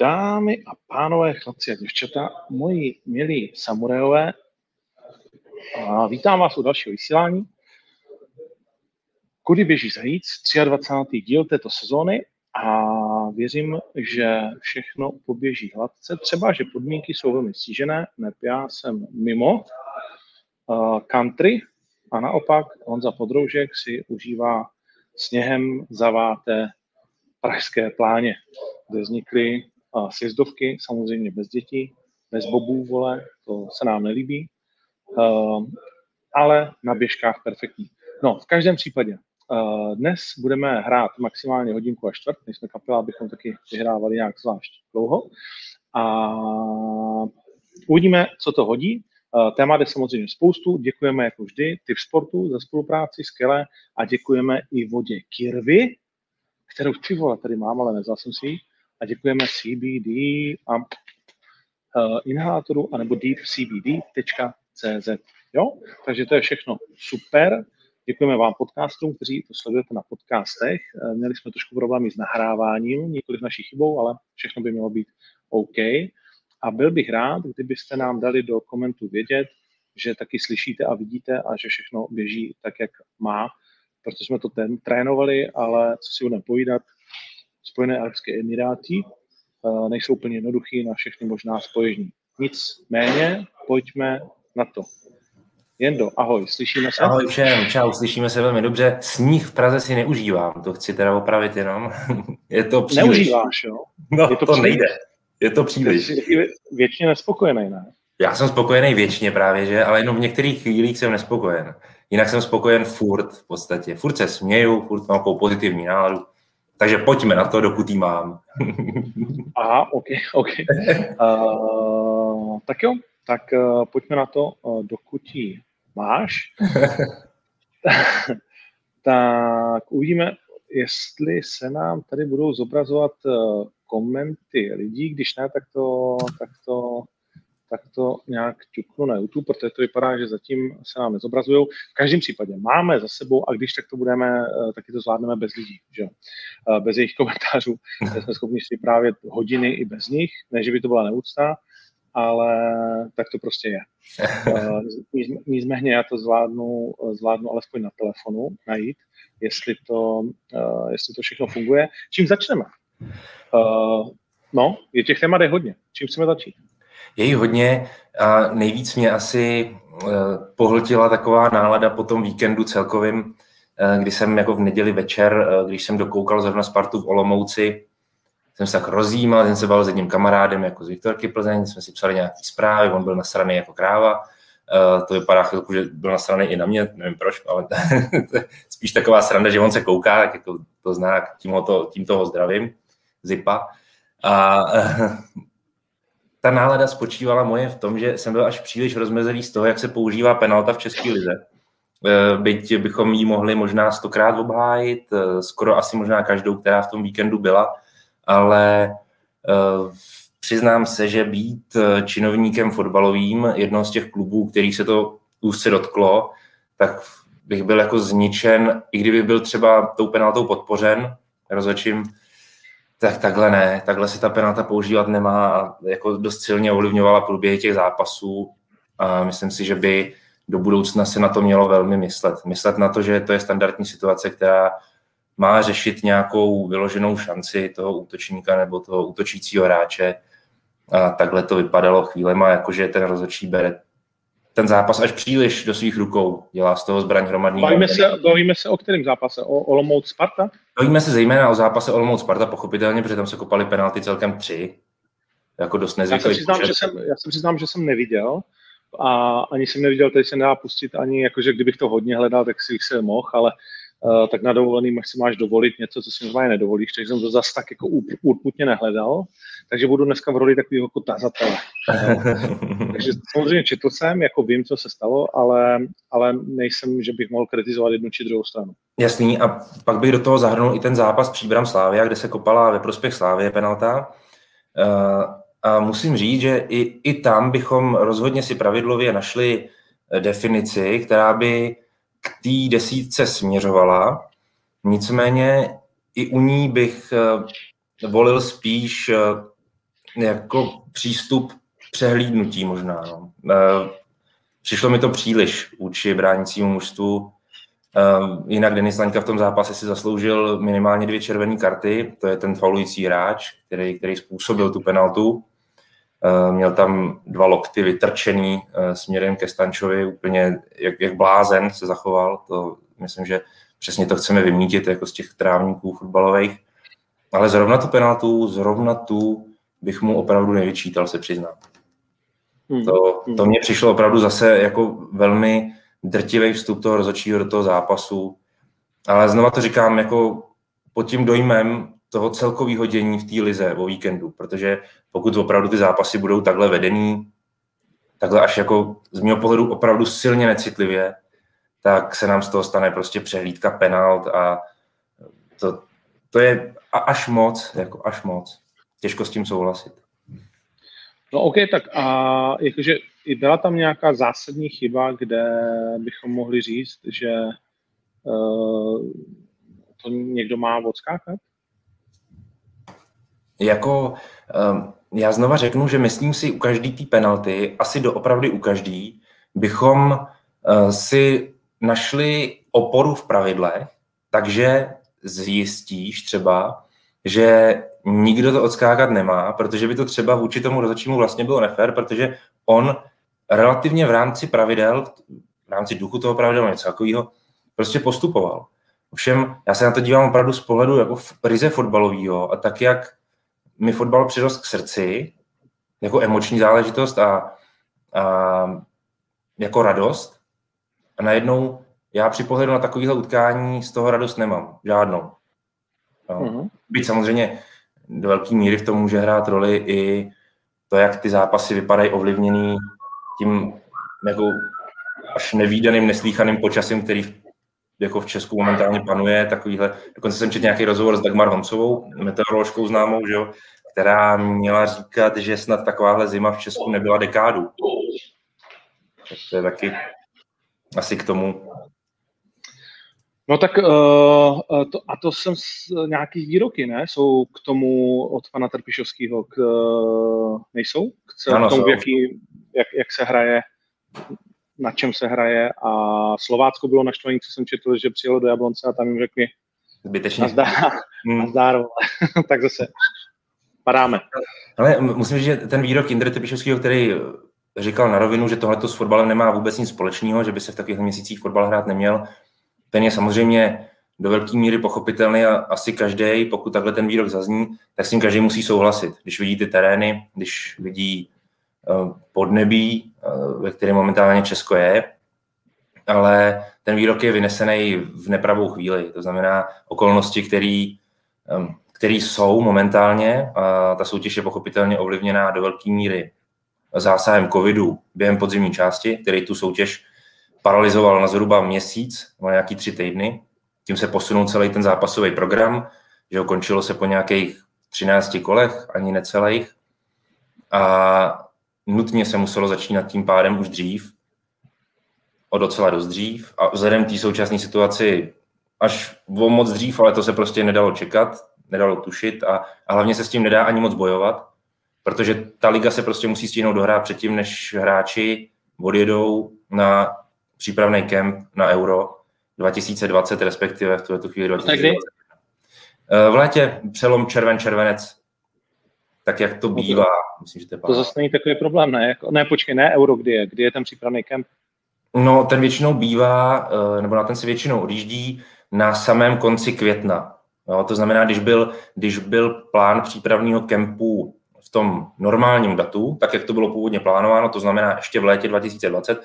Dámy a pánové, chlapci a děvčata, moji milí samurajové, vítám vás u dalšího vysílání. Kudy běží zajíc, 23. díl této sezóny a věřím, že všechno poběží hladce. Třeba, že podmínky jsou velmi stížené, neb já jsem mimo country a naopak Honza Podroužek si užívá sněhem zaváté pražské pláně, kde vznikly sjezdovky, samozřejmě bez dětí, bez bobů, vole, to se nám nelíbí, uh, ale na běžkách perfektní. No, v každém případě, Uh, dnes budeme hrát maximálně hodinku a čtvrt, nejsme kapela, abychom taky vyhrávali nějak zvlášť dlouho. A uvidíme, co to hodí. Uh, téma jde samozřejmě spoustu. Děkujeme jako vždy typ sportu za spolupráci, skvěle. A děkujeme i vodě Kirvy, kterou ty vole tady mám, ale nevzal jsem si A děkujeme CBD a uh, inhalátoru anebo deepcbd.cz. Jo? Takže to je všechno super. Děkujeme vám podcastům, kteří to sledujete na podcastech. Eh, měli jsme trošku problémy s nahráváním, nikoli naší chybou, ale všechno by mělo být OK. A byl bych rád, kdybyste nám dali do komentu vědět, že taky slyšíte a vidíte a že všechno běží tak, jak má, protože jsme to ten trénovali, ale co si budeme povídat, Spojené arabské emiráty eh, nejsou úplně jednoduchý na všechny možná spojení. Nicméně, pojďme na to. Jendo, ahoj, slyšíme se? Ahoj všem, čau, slyšíme se velmi dobře. Sníh v Praze si neužívám, to chci teda opravit jenom. Je to příliš. Neužíváš, jo? No, je to, to příliš. nejde. Je to příliš. Jsi většině nespokojený, ne? Já jsem spokojený většině právě, že, ale jenom v některých chvílích jsem nespokojen. Jinak jsem spokojen furt v podstatě. Furt se směju, furt mám takovou pozitivní náladu. Takže pojďme na to, dokud jí mám. Aha, ok, ok. Uh, tak jo, tak uh, pojďme na to, uh, dokud ji máš. tak uvidíme, jestli se nám tady budou zobrazovat uh, komenty lidí, když ne, tak to, tak to, tak to nějak ťuknu na YouTube, protože to vypadá, že zatím se nám nezobrazují. V každém případě máme za sebou a když tak to budeme, taky to zvládneme bez lidí, že? bez jejich komentářů. Jsme schopni si vyprávět hodiny i bez nich, ne, že by to byla neúcta, ale tak to prostě je. Eh, nicméně já to zvládnu, zvládnu alespoň na telefonu najít, jestli to, eh, jestli to všechno funguje. Čím začneme? Eh, no, je těch témat je hodně. Čím chceme začít? Je hodně a nejvíc mě asi pohltila taková nálada po tom víkendu celkovým, kdy jsem jako v neděli večer, když jsem dokoukal zrovna Spartu v Olomouci, jsem se tak rozjímal, jsem se bavil s jedním kamarádem jako z Viktorky Plzeň, jsme si psali nějaké zprávy, on byl nasraný jako kráva, to vypadá chvilku, že byl nasraný i na mě, nevím proč, ale spíš taková sranda, že on se kouká, tak jako to zná, tím, ho to, tím toho zdravím, Zipa. A ta nálada spočívala moje v tom, že jsem byl až příliš rozmezený z toho, jak se používá penalta v České lize. Uh, byť bychom ji mohli možná stokrát obhájit, skoro asi možná každou, která v tom víkendu byla, ale uh, přiznám se, že být eh, činovníkem fotbalovým jednoho z těch klubů, který se to úzce dotklo, tak bych byl jako zničen, i kdyby byl třeba tou penaltou podpořen rozhodčím, tak takhle ne, takhle se ta penalta používat nemá a jako dost silně ovlivňovala průběhy těch zápasů a myslím si, že by do budoucna se na to mělo velmi myslet. Myslet na to, že to je standardní situace, která má řešit nějakou vyloženou šanci toho útočníka nebo toho útočícího hráče. A takhle to vypadalo chvílema, jakože ten rozhodčí bere ten zápas až příliš do svých rukou, dělá z toho zbraň hromadný. Bavíme se, bavíme se o kterém zápase? O Olomouc Sparta? Bavíme se zejména o zápase Olomouc Sparta, pochopitelně, protože tam se kopali penalty celkem tři. Jako dost nezvyklý. Já se přiznám, že jsem, já se přiznám, že jsem neviděl a ani jsem neviděl, tady se nedá pustit ani, jakože kdybych to hodně hledal, tak si se mohl, ale Eh, tak na dovolený si máš dovolit něco, co si normálně nedovolíš, takže jsem to zase tak jako urputně nehledal, takže budu dneska v roli takového jako tazatele. takže samozřejmě četl jsem, jako vím, co se stalo, ale, ale nejsem, že bych mohl kritizovat jednu či druhou stranu. Jasný, a pak bych do toho zahrnul i ten zápas Příbram Slávia, kde se kopala ve prospěch Slávie penalta. Uh, a musím říct, že i, i tam bychom rozhodně si pravidlově našli definici, která by k té desítce směřovala. Nicméně i u ní bych uh, volil spíš jako přístup přehlídnutí možná. No. Uh, přišlo mi to příliš vůči bránícímu mužstvu. Uh, jinak Denis Laňka v tom zápase si zasloužil minimálně dvě červené karty, to je ten faulující hráč, který, který způsobil tu penaltu. Uh, měl tam dva lokty vytrčený směrem ke Stančovi, úplně jak, jak blázen se zachoval. To myslím, že přesně to chceme vymítit jako z těch trávníků fotbalových. Ale zrovna tu penaltu, zrovna tu bych mu opravdu nevyčítal, se přiznám. Hmm. To, to hmm. mně přišlo opravdu zase jako velmi drtivý vstup toho rozhodčího do toho zápasu. Ale znova to říkám jako pod tím dojmem toho celkového dění v té lize o víkendu, protože pokud opravdu ty zápasy budou takhle vedený, takhle až jako z mého pohledu opravdu silně necitlivě, tak se nám z toho stane prostě přehlídka penalt a to, to je až moc, jako až moc. Těžko s tím souhlasit. No OK, tak a jakože byla tam nějaká zásadní chyba, kde bychom mohli říct, že uh, to někdo má odskákat? Jako, um, já znova řeknu, že myslím si u každý té penalty, asi doopravdy u každý, bychom uh, si našli oporu v pravidle, takže zjistíš třeba, že nikdo to odskákat nemá, protože by to třeba vůči tomu rozhodčímu vlastně bylo nefér, protože on relativně v rámci pravidel, v rámci duchu toho pravidel něco takového, prostě postupoval. Ovšem, já se na to dívám opravdu z pohledu jako ryze fotbalového a tak, jak mi fotbal přirost k srdci, jako emoční záležitost a, a jako radost. A najednou já při pohledu na takovéhle utkání z toho radost nemám. Žádnou. No. Mm-hmm. Byť samozřejmě do velké míry v tom může hrát roli i to, jak ty zápasy vypadají ovlivněný tím jako až nevýdaným, neslíchaným počasím, který jako v Česku momentálně panuje, takovýhle, dokonce jsem četl nějaký rozhovor s Dagmar Honcovou, meteoroložkou známou, že jo, která měla říkat, že snad takováhle zima v Česku nebyla dekádu. Tak to je taky asi k tomu No tak uh, to, a to jsem s, nějaký výroky, ne? Jsou k tomu od pana Trpišovského, k, nejsou? K, cel, ano, k tomu, jaký, jak, jak se hraje, na čem se hraje a Slovácko bylo naštvané, co jsem četl, že přijelo do Jablonce a tam jim řekli Zbytečně. Nazdár, hmm. nazdár tak zase padáme. Ale musím říct, že ten výrok Indry Trpišovského, který říkal na rovinu, že tohle s fotbalem nemá vůbec nic společného, že by se v takových měsících fotbal hrát neměl, ten je samozřejmě do velké míry pochopitelný a asi každý, pokud takhle ten výrok zazní, tak s tím každý musí souhlasit. Když vidí ty terény, když vidí uh, podnebí, uh, ve kterém momentálně Česko je, ale ten výrok je vynesený v nepravou chvíli. To znamená okolnosti, které um, který jsou momentálně, a ta soutěž je pochopitelně ovlivněná do velké míry zásahem covidu během podzimní části, který tu soutěž paralizoval na zhruba měsíc, na nějaký tři týdny. Tím se posunul celý ten zápasový program, že ho končilo se po nějakých 13 kolech, ani necelých. A nutně se muselo začínat tím pádem už dřív, o docela dost dřív. A vzhledem k té současné situaci až o moc dřív, ale to se prostě nedalo čekat, nedalo tušit a, a hlavně se s tím nedá ani moc bojovat, protože ta liga se prostě musí stihnout dohrát předtím, než hráči odjedou na přípravný kemp na Euro 2020, respektive v tuto chvíli 2020. Eh, v létě přelom červen-červenec, tak jak to bývá. Myslím, že to, je to zase není takový problém, ne? Jako, ne, počkej, ne Euro, kdy je? Kdy je ten přípravný kemp? No, ten většinou bývá, eh, nebo na ten si většinou odjíždí na samém konci května. No, to znamená, když byl, když byl plán přípravního kempu v tom normálním datu, tak jak to bylo původně plánováno, to znamená ještě v létě 2020,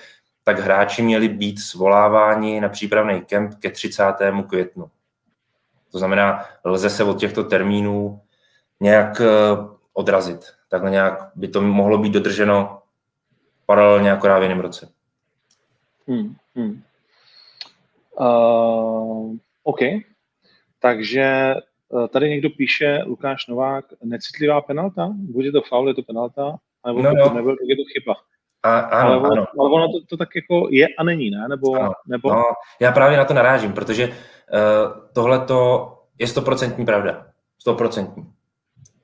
tak hráči měli být svoláváni na přípravný kemp ke 30. květnu. To znamená, lze se od těchto termínů nějak eh, odrazit. Takhle nějak by to mohlo být dodrženo paralelně akorát v jiném roce. Hmm, hmm. Uh, OK. Takže uh, tady někdo píše, Lukáš Novák, necitlivá penalta? Buď je to faul, je to penalta, nebo no, no. nebyl, tak je to chyba. A, ano, ale, ano. ale ono to, to tak jako je a není, ne? Nebo, ano. nebo... No, já právě na to narážím, protože uh, tohle to je stoprocentní pravda. Stoprocentní.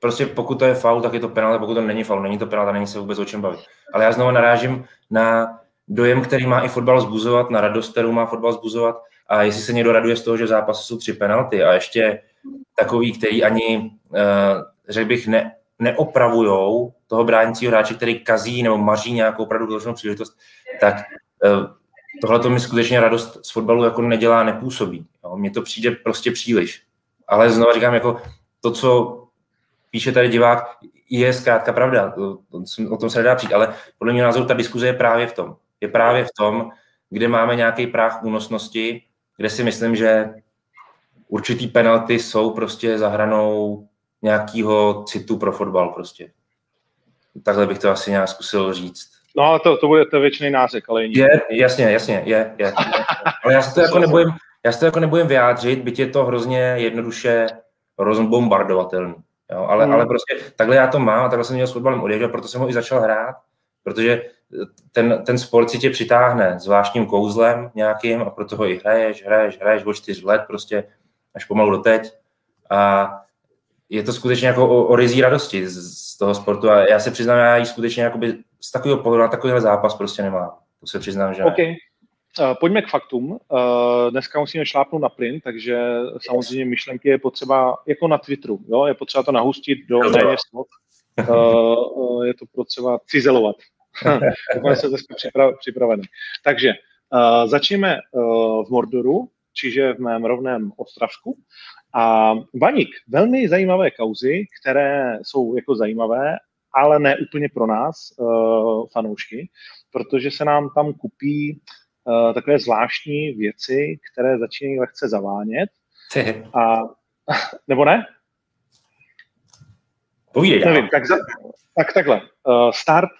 Prostě pokud to je faul, tak je to penál, pokud to není faul, není to penál, není se vůbec o čem bavit. Ale já znovu narážím na dojem, který má i fotbal zbuzovat, na radost, kterou má fotbal zbuzovat. A jestli se někdo raduje z toho, že v zápase jsou tři penalty a ještě takový, který ani, uh, řekl bych, ne, neopravujou toho bránícího hráče, který kazí nebo maří nějakou opravdu příležitost, tak uh, tohle to mi skutečně radost z fotbalu jako nedělá, nepůsobí. Jo. Mně to přijde prostě příliš. Ale znovu říkám, jako to, co píše tady divák, je zkrátka pravda. O tom se nedá přijít, ale podle mě názoru ta diskuze je právě v tom. Je právě v tom, kde máme nějaký práh únosnosti, kde si myslím, že určitý penalty jsou prostě za hranou nějakého citu pro fotbal prostě. Takhle bych to asi nějak zkusil říct. No ale to, to bude to věčný nářek, ale jiný. Je, jasně, jasně, je, je. Ale já se to jako nebojím, já se to jako nebojím vyjádřit, byť je to hrozně jednoduše rozbombardovatelný. Jo, ale, hmm. ale prostě takhle já to mám a takhle jsem měl s fotbalem odježdět, proto jsem ho i začal hrát, protože ten, ten sport si tě přitáhne zvláštním kouzlem nějakým a proto ho i hraješ, hraješ, hraješ od čtyř let prostě až pomalu do teď. A je to skutečně jako o, o rizí radosti z, z toho sportu a já se přiznám, já ji skutečně jakoby z takového pohledu na takovýhle zápas prostě nemám. To se přiznám, že okay. Uh, pojďme k faktům. Uh, dneska musíme šlápnout na plyn, takže samozřejmě myšlenky je potřeba, jako na Twitteru, jo? je potřeba to nahustit do méně slov. Uh, je to potřeba cizelovat. Dokonce se dneska připravený. Takže uh, začneme uh, v Mordoru, čiže v mém rovném Ostravsku. A Baník, velmi zajímavé kauzy, které jsou jako zajímavé, ale ne úplně pro nás, uh, fanoušky, protože se nám tam kupí uh, takové zvláštní věci, které začínají lehce zavánět. A, nebo ne? Povídej. Nevím, tak, za, tak takhle. Uh, start,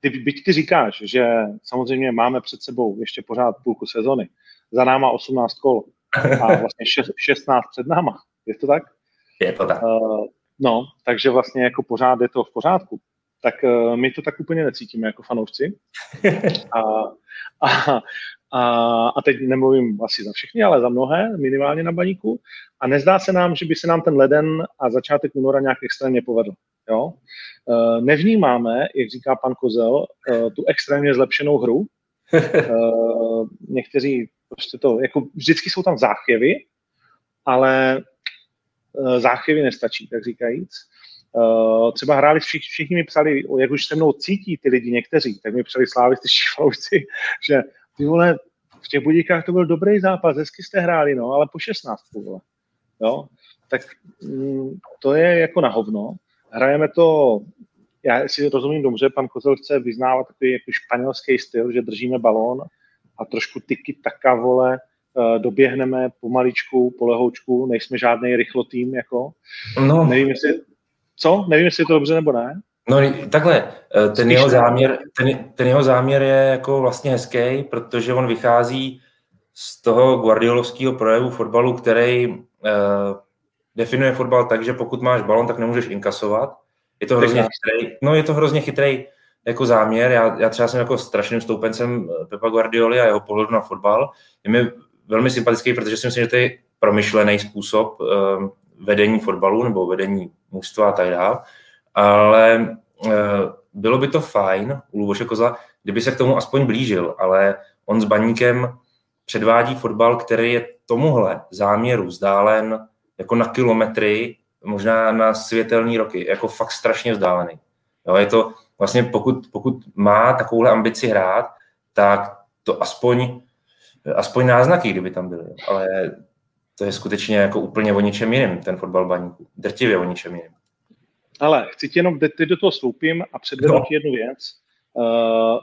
ty, byť ty říkáš, že samozřejmě máme před sebou ještě pořád půlku sezony, za náma 18 kol a vlastně 16 před náma. Je to tak? Je to tak. Uh, no, takže vlastně jako pořád je to v pořádku. Tak uh, my to tak úplně necítíme jako fanoušci. a, a, a, a teď nemluvím asi za všechny, ale za mnohé, minimálně na baníku. A nezdá se nám, že by se nám ten leden a začátek února nějak extrémně povedl. Jo? Uh, nevnímáme, jak říká pan Kozel, uh, tu extrémně zlepšenou hru. Uh, někteří prostě to, jako vždycky jsou tam záchvěvy, ale uh, záchvěvy nestačí, tak říkajíc. Uh, třeba hráli, všichni, všichni mi psali, jak už se mnou cítí ty lidi někteří, tak mi psali slávističtí fanoušci, že ty vole, v těch budíkách to byl dobrý zápas, hezky jste hráli, no, ale po 16, vole. Jo? Tak mm, to je jako na hovno. Hrajeme to, já si rozumím dobře, pan Kozel chce vyznávat takový jako španělský styl, že držíme balón a trošku tyky taka, vole, eh, doběhneme pomaličku, polehoučku, nejsme žádný rychlotým, jako. No. Nevím, jestli, co? Nevím, jestli je to dobře nebo ne. No takhle, eh, ten jeho, záměr, ten, ten jeho záměr je jako vlastně hezký, protože on vychází z toho guardiolovského projevu fotbalu, který uh, definuje fotbal tak, že pokud máš balon, tak nemůžeš inkasovat. Je to hrozně chytrý, no je to hrozně chytrý jako záměr. Já, já třeba jsem jako strašným stoupencem eh, Pepa Guardioli a jeho pohledu na fotbal. Je mi velmi sympatický, protože si myslím, že to je promyšlený způsob uh, vedení fotbalu nebo vedení mužstva a tak dále ale uh, bylo by to fajn u Luboše Kozla, kdyby se k tomu aspoň blížil, ale on s Baníkem předvádí fotbal, který je tomuhle záměru vzdálen jako na kilometry, možná na světelný roky, jako fakt strašně vzdálený. Jo, je to vlastně, pokud, pokud má takovouhle ambici hrát, tak to aspoň, aspoň náznaky, kdyby tam byly. Ale to je skutečně jako úplně o ničem jiném, ten fotbal baníku. Drtivě o ničem jiném. Ale chci ti jenom, teď do toho vstoupím a předvedu no. ti jednu věc. Uh,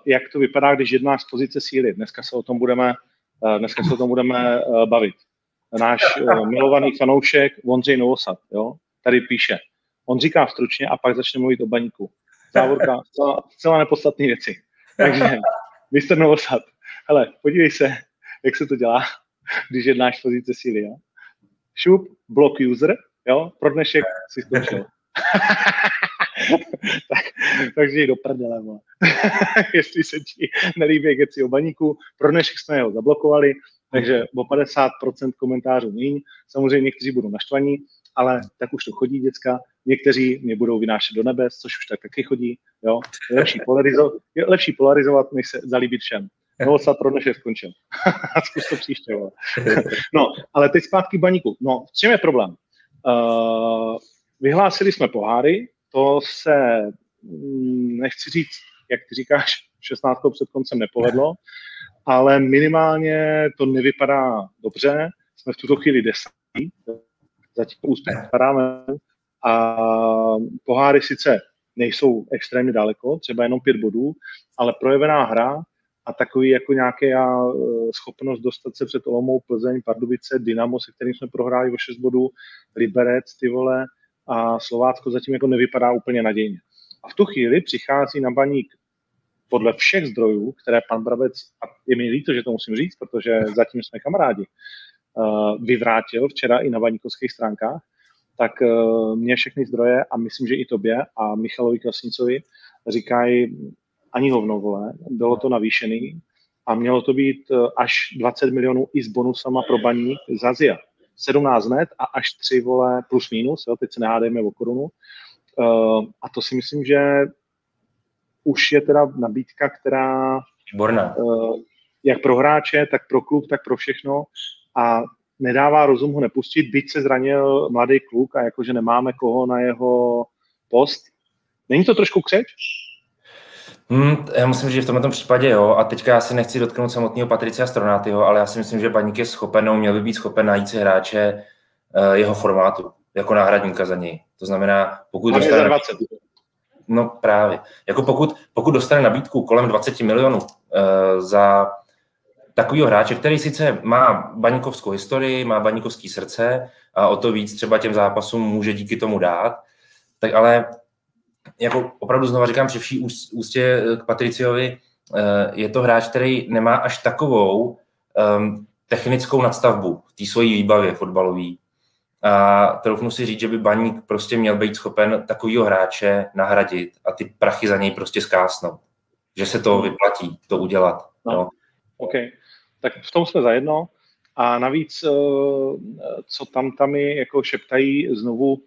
jak to vypadá, když jednáš z pozice síly. Dneska se o tom budeme, uh, dneska se o tom budeme uh, bavit. Náš uh, milovaný fanoušek Ondřej Novosad, jo, tady píše. On říká stručně a pak začne mluvit o baníku. Závorka, zcela, zcela nepodstatné věci. Takže, Mr. Novosad, hele, podívej se, jak se to dělá, když jednáš z pozice síly, jo. Šup, block user, jo, pro dnešek si skončil. tak, takže do prdele, Jestli se ti nelíbí keci o baníku, pro dnešek jsme ho zablokovali, takže o 50% komentářů méně. Samozřejmě někteří budou naštvaní, ale tak už to chodí děcka. Někteří mě budou vynášet do nebes, což už tak taky chodí. Jo? Je, lepší polarizo- je lepší polarizovat, než se zalíbit všem. No, sa pro dnešek skončil. Zkus to příště. no, ale teď zpátky baníku. No, v čem je problém? Uh, vyhlásili jsme poháry, to se, mm, nechci říct, jak ty říkáš, 16. před koncem nepovedlo, ale minimálně to nevypadá dobře. Jsme v tuto chvíli zatím úspěch padáme a poháry sice nejsou extrémně daleko, třeba jenom pět bodů, ale projevená hra a takový jako nějaké schopnost dostat se před Olomou, Plzeň, Pardubice, Dynamo, se kterým jsme prohráli o 6 bodů, Liberec, ty vole, a Slovácko zatím jako nevypadá úplně nadějně. A v tu chvíli přichází na baník podle všech zdrojů, které pan Brabec, a je mi líto, že to musím říct, protože zatím jsme kamarádi, vyvrátil včera i na baníkovských stránkách, tak mě všechny zdroje a myslím, že i tobě a Michalovi Krasnicovi říkají, ani hovno, vole, bylo to navýšený a mělo to být až 20 milionů i s bonusama pro baník z Azia. 17 net a až 3 vole plus minus, jo, teď se nehádejme o korunu. Uh, a to si myslím, že už je teda nabídka, která Výborná. Uh, jak pro hráče, tak pro klub, tak pro všechno a nedává rozum ho nepustit, byť se zranil mladý kluk a jakože nemáme koho na jeho post. Není to trošku křeč? Hmm, já musím říct, že v tomto případě jo. A teďka já si nechci dotknout samotného Patricia Stronátyho, ale já si myslím, že Baník je schopen, no, měl by být schopen najít si hráče uh, jeho formátu, jako náhradníka za něj. To znamená, pokud dostane... Za 20. No právě. Jako pokud, pokud dostane nabídku kolem 20 milionů uh, za takového hráče, který sice má baníkovskou historii, má baníkovský srdce a o to víc třeba těm zápasům může díky tomu dát, tak ale jako opravdu znova říkám při vší ústě k Patriciovi, eh, je to hráč, který nemá až takovou um, technickou nadstavbu v té svojí výbavě fotbalový. A troufnu si říct, že by Baník prostě měl být schopen takovýho hráče nahradit a ty prachy za něj prostě zkásnout. Že se to vyplatí, to udělat. No. no. Tak v tom jsme zajedno. A navíc, eh, co tam tam jako šeptají znovu,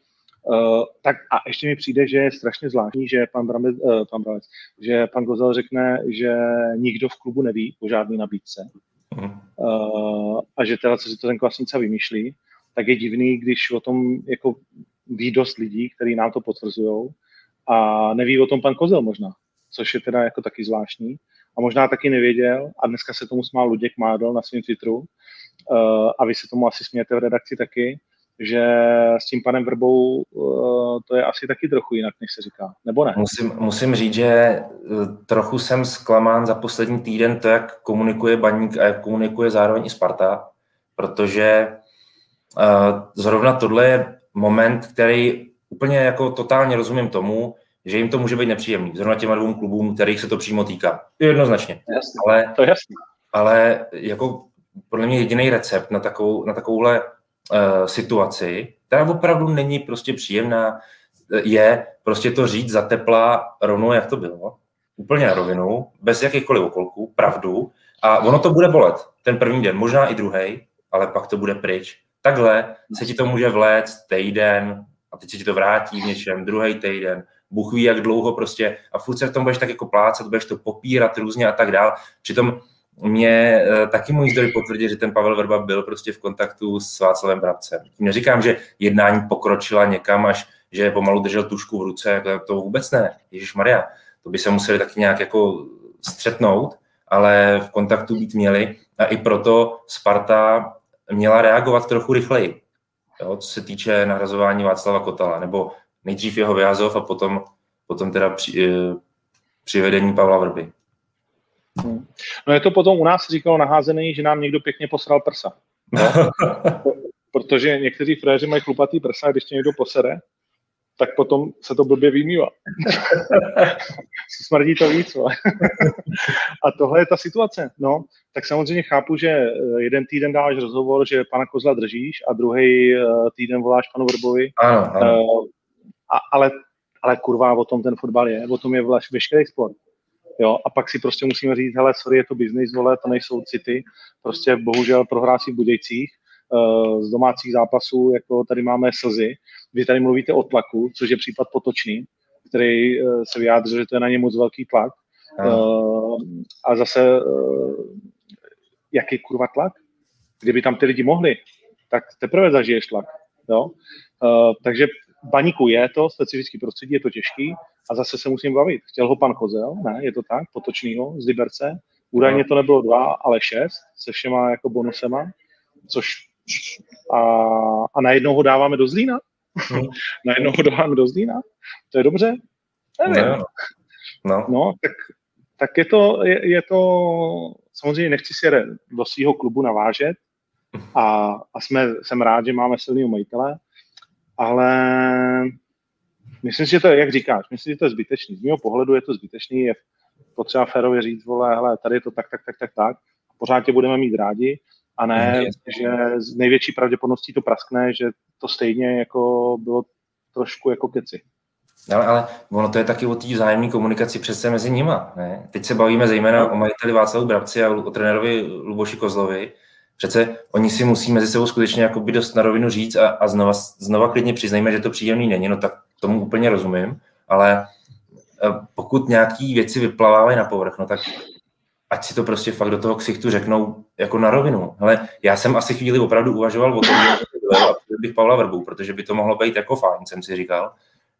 Uh, tak a ještě mi přijde, že je strašně zvláštní, že pan, Bramec, uh, pan Bramec, že pan Gozel řekne, že nikdo v klubu neví o žádné nabídce. Uh, a že teda, co si to ten Kvasnica vymýšlí, tak je divný, když o tom jako ví dost lidí, kteří nám to potvrzují a neví o tom pan Kozel možná, což je teda jako taky zvláštní a možná taky nevěděl. A dneska se tomu smál Luděk Mádl na svém Twitteru. Uh, a vy se tomu asi smějete v redakci taky, že s tím panem Vrbou uh, to je asi taky trochu jinak, než se říká, nebo ne? Musím, musím říct, že eh, trochu jsem zklamán za poslední týden to, jak komunikuje Baník a jak komunikuje zároveň i Sparta, protože zrovna tohle je moment, který úplně jako totálně rozumím tomu, že jim to může být nepříjemný. Zrovna těm dvou klubům, kterých se to přímo týká. Jednoznačně. Jasný, ale, to je jasný. Ale jako podle mě jediný recept na, takovou, na takovouhle uh, situaci, která opravdu není prostě příjemná, je prostě to říct za tepla rovnou, jak to bylo, úplně na rovinu, bez jakýchkoliv okolků, pravdu, a ono to bude bolet ten první den, možná i druhý, ale pak to bude pryč. Takhle se ti to může vléct týden a teď se ti to vrátí v něčem, druhý týden, Bůh ví, jak dlouho prostě a furt se v tom budeš tak jako plácat, budeš to popírat různě a tak dál. Přitom mě eh, taky můj zdroj potvrdí, že ten Pavel Vrba byl prostě v kontaktu s Václavem Brabcem. Neříkám, že jednání pokročila někam až, že pomalu držel tušku v ruce, to vůbec ne. Ježíš Maria, to by se museli taky nějak jako střetnout, ale v kontaktu být měli a i proto Sparta měla reagovat trochu rychleji, jo, co se týče nahrazování Václava Kotala, nebo nejdřív jeho vyhazov a potom, potom teda při, eh, přivedení Pavla Vrby. Hmm. No je to potom u nás říkalo naházený, že nám někdo pěkně posral prsa. No? Protože někteří fréři mají chlupatý prsa, když tě někdo posere, tak potom se to blbě vymývá. Smrdí to víc. a tohle je ta situace. No, tak samozřejmě chápu, že eh, jeden týden dáš rozhovor, že pana Kozla držíš a druhý eh, týden voláš panu Vrbovi. Ano, ano. A, ale, ale kurva, o tom ten fotbal je, o tom je veškerý sport Jo, a pak si prostě musíme říct, hele, sorry, je to business, vole, to nejsou city, prostě bohužel prohrásí v Budějcích, z domácích zápasů, jako tady máme slzy. Vy tady mluvíte o tlaku, což je případ potočný, který se vyjádřil, že to je na ně moc velký tlak. Uh, a zase, jaký kurva tlak? Kdyby tam ty lidi mohli, tak teprve zažiješ tlak. Jo? Takže baníku je to specifický prostředí, je to těžký a zase se musím bavit. Chtěl ho pan Kozel, ne, je to tak, potočnýho z Liberce. Údajně to nebylo dva, ale šest, se všema jako bonusema, což a, a najednou ho dáváme do Zlína. Hmm. najednou ho dáváme do Zlína. To je dobře? Nevím. No, no. no tak tak je to, je, je to, samozřejmě nechci si do svého klubu navážet a, a jsme, jsem rád, že máme silného majitele, ale myslím si, že to je, jak říkáš, myslím, že to je zbytečný. Z mého pohledu je to zbytečný, je potřeba férově říct, vole, hele, tady je to tak, tak, tak, tak, tak, pořád tě budeme mít rádi, a ne, že z největší pravděpodobností to praskne, že to stejně jako bylo trošku jako keci. Ale, ale ono to je taky o té vzájemné komunikaci přece mezi nima. Ne? Teď se bavíme zejména o majiteli Václavu Brabci a o trenérovi Luboši Kozlovi. Přece oni si musí mezi sebou skutečně jako by dost na rovinu říct a, a znova, znova klidně přiznejme, že to příjemný není, no tak tomu úplně rozumím, ale e, pokud nějaký věci vyplavávají na povrch, no tak ať si to prostě fakt do toho ksichtu řeknou jako na rovinu. Ale já jsem asi chvíli opravdu uvažoval o tom, že bych Pavla Vrbu, protože by to mohlo být jako fajn, jsem si říkal.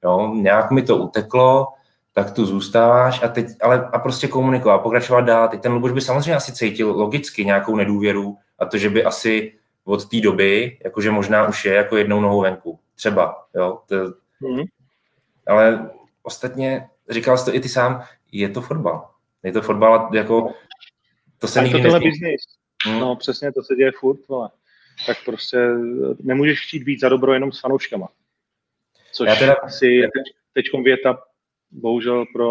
Jo, nějak mi to uteklo, tak tu zůstáváš a teď, ale a prostě komunikovat, pokračovat dál. Teď ten Luboš by samozřejmě asi cítil logicky nějakou nedůvěru a to, že by asi od té doby, jakože možná už je jako jednou nohou venku. Třeba, jo. To, mm. Ale ostatně, říkal jsi to i ty sám, je to fotbal. Je to fotbal, jako to se nikdy to Hmm. No přesně, to se děje furt, ale tak prostě nemůžeš chtít být za dobro jenom s fanouškama. Což Já teda, asi teď, teď věta bohužel pro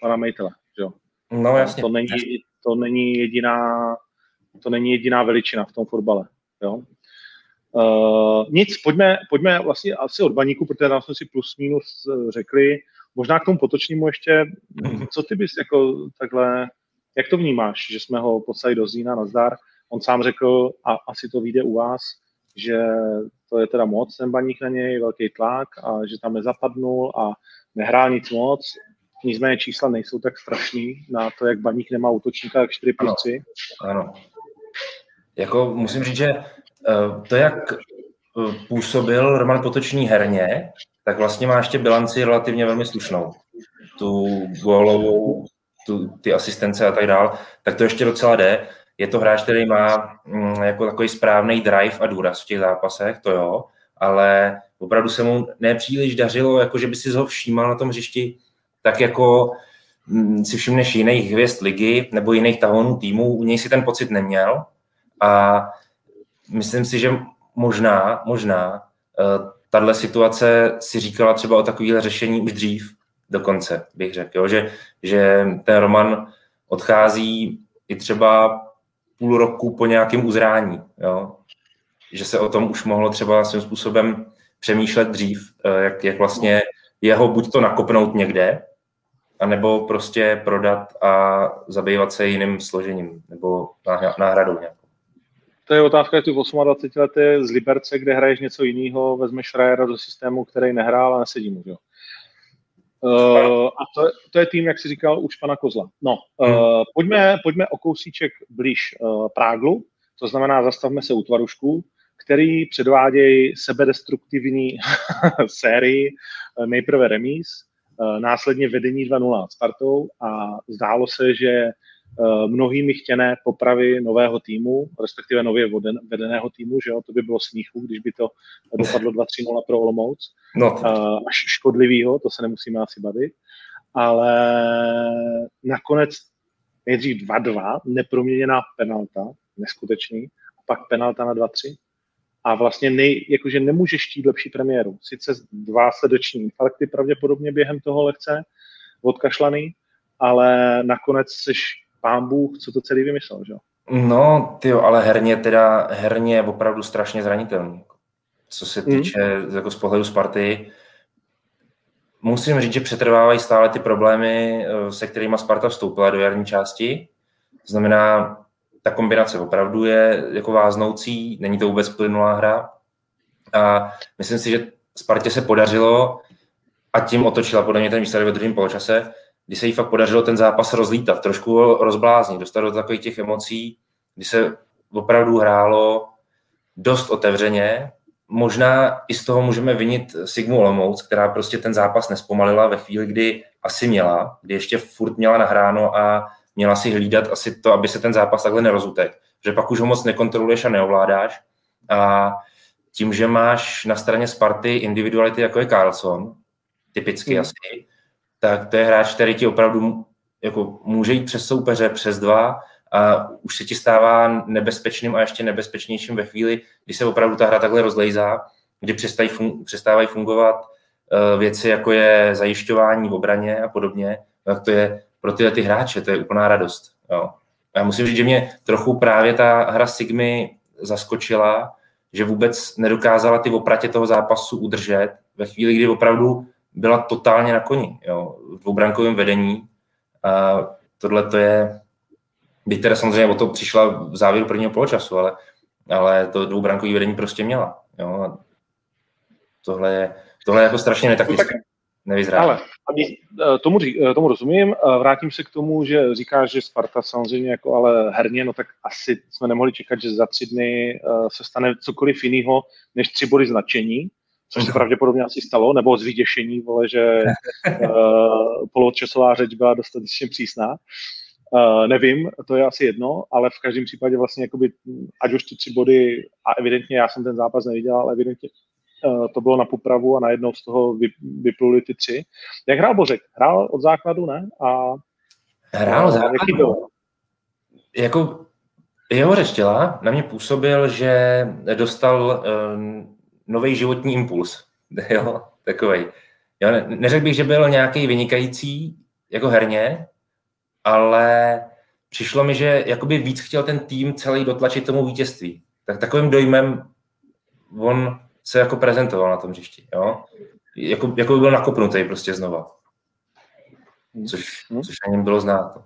pana Mejtela. Že? No jasně. To není, to není jediná to není jediná veličina v tom fotbale. Jo? Uh, nic, pojďme, pojďme vlastně asi od baníku, protože tam jsme si plus minus eh, řekli. Možná k tomu potočnímu ještě, mhm. co ty bys jako takhle, jak to vnímáš, že jsme ho poslali do Zína na zdar? On sám řekl, a asi to vyjde u vás, že to je teda moc, ten baník na něj, velký tlak a že tam nezapadnul a nehrál nic moc. Nicméně čísla nejsou tak strašný na to, jak baník nemá útočníka, jak 4 plus 3. Ano. ano. Jako musím říct, že uh, to, jak uh, působil Roman Potočný herně, tak vlastně má ještě bilanci relativně velmi slušnou. Tu gólovou, tu, ty asistence a tak dál, tak to ještě docela jde je to hráč, který má mm, jako takový správný drive a důraz v těch zápasech, to jo, ale opravdu se mu nepříliš dařilo, jako že by si ho všímal na tom hřišti, tak jako mm, si všimneš jiných hvězd ligy nebo jiných tahonů týmů, u něj si ten pocit neměl a myslím si, že možná, možná uh, tahle situace si říkala třeba o takovéhle řešení už dřív dokonce, bych řekl, jo? Že, že ten Roman odchází i třeba půl roku po nějakém uzrání. Jo? Že se o tom už mohlo třeba svým způsobem přemýšlet dřív, eh, jak, jak vlastně jeho buď to nakopnout někde, anebo prostě prodat a zabývat se jiným složením nebo náhradou nějakou. To je otázka, jestli v 28 letě z Liberce, kde hraješ něco jiného, vezmeš Schreiera do systému, který nehrál a nesedí mu. Jo? Uh, a to, to je tým, jak si říkal, už pana Kozla. No, uh, pojďme, pojďme o kousíček blíž uh, Práglu, to znamená, zastavme se u Tvarušku, který předvádějí sebedestruktivní sérii, nejprve remíz, následně vedení 2-0 Spartou a zdálo se, že Eh, mnohými chtěné popravy nového týmu, respektive nově vedeného týmu, že jo, to by bylo smíchu, když by to dopadlo 2-3-0 pro Olomouc. No. Eh, až škodlivýho, to se nemusíme asi bavit. Ale nakonec nejdřív 2-2, neproměněná penalta, neskutečný, a pak penalta na 2-3. A vlastně nej, jakože nemůžeš chtít lepší premiéru. Sice dva sledeční infarkty pravděpodobně během toho lehce odkašlaný, ale nakonec jsi pán Bůh, co to celý vymyslel, že No, ty ale herně teda, herně je opravdu strašně zranitelný. Co se hmm. týče mm. jako z pohledu Sparty, musím říct, že přetrvávají stále ty problémy, eh, se kterými Sparta vstoupila do jarní části. To znamená, ta kombinace opravdu je jako váznoucí, není to vůbec plynulá hra. A myslím si, že Spartě se podařilo a tím otočila podle mě ten výsledek ve druhém poločase, kdy se jí fakt podařilo ten zápas rozlítat, trošku rozbláznit, dostat do takových těch emocí, kdy se opravdu hrálo dost otevřeně. Možná i z toho můžeme vinit Sigmu Olomouc, která prostě ten zápas nespomalila ve chvíli, kdy asi měla, kdy ještě furt měla nahráno a měla si hlídat asi to, aby se ten zápas takhle nerozutek. Že pak už ho moc nekontroluješ a neovládáš. A tím, že máš na straně Sparty individuality, jako je Carlson, typicky mm. asi, tak to je hráč, který ti opravdu jako může jít přes soupeře, přes dva a už se ti stává nebezpečným a ještě nebezpečnějším ve chvíli, kdy se opravdu ta hra takhle rozlejzá, kdy fun- přestávají fungovat uh, věci, jako je zajišťování v obraně a podobně, tak to je pro tyhle ty hráče, to je úplná radost. Jo. Já musím říct, že mě trochu právě ta hra Sigmy zaskočila, že vůbec nedokázala ty opratě toho zápasu udržet ve chvíli, kdy opravdu byla totálně na koni, jo, v dvoubrankovém vedení. A tohle to je, byť teda samozřejmě o to přišla v závěru prvního poločasu, ale, ale to dvoubrankové vedení prostě měla. Jo. Tohle je, tohle je jako strašně netaktické. Nevyzrál. Ale eh, tomu, eh, tomu rozumím. Eh, vrátím se k tomu, že říkáš, že Sparta samozřejmě jako ale herně, no tak asi jsme nemohli čekat, že za tři dny se stane cokoliv jiného než tři body značení, což se pravděpodobně asi stalo, nebo z vyděšení, vole, že uh, poločasová řeč byla dostatečně přísná. Uh, nevím, to je asi jedno, ale v každém případě vlastně, jakoby, ať už ty tři body, a evidentně já jsem ten zápas neviděl, ale evidentně to bylo na popravu a najednou z toho vypluli ty tři. Jak hrál Bořek? Hrál od základu, ne? A, hrál od základu? Jaký byl? Jako jeho řeštěla na mě působil, že dostal um, eh, nový životní impuls. Jo, takovej. Jo, neřekl bych, že byl nějaký vynikající jako herně, ale přišlo mi, že jakoby víc chtěl ten tým celý dotlačit tomu vítězství. Tak takovým dojmem on se jako prezentoval na tom hřišti, jo? Jako, jako by byl nakopnutý prostě znova. Což, hmm. což na něm bylo znát.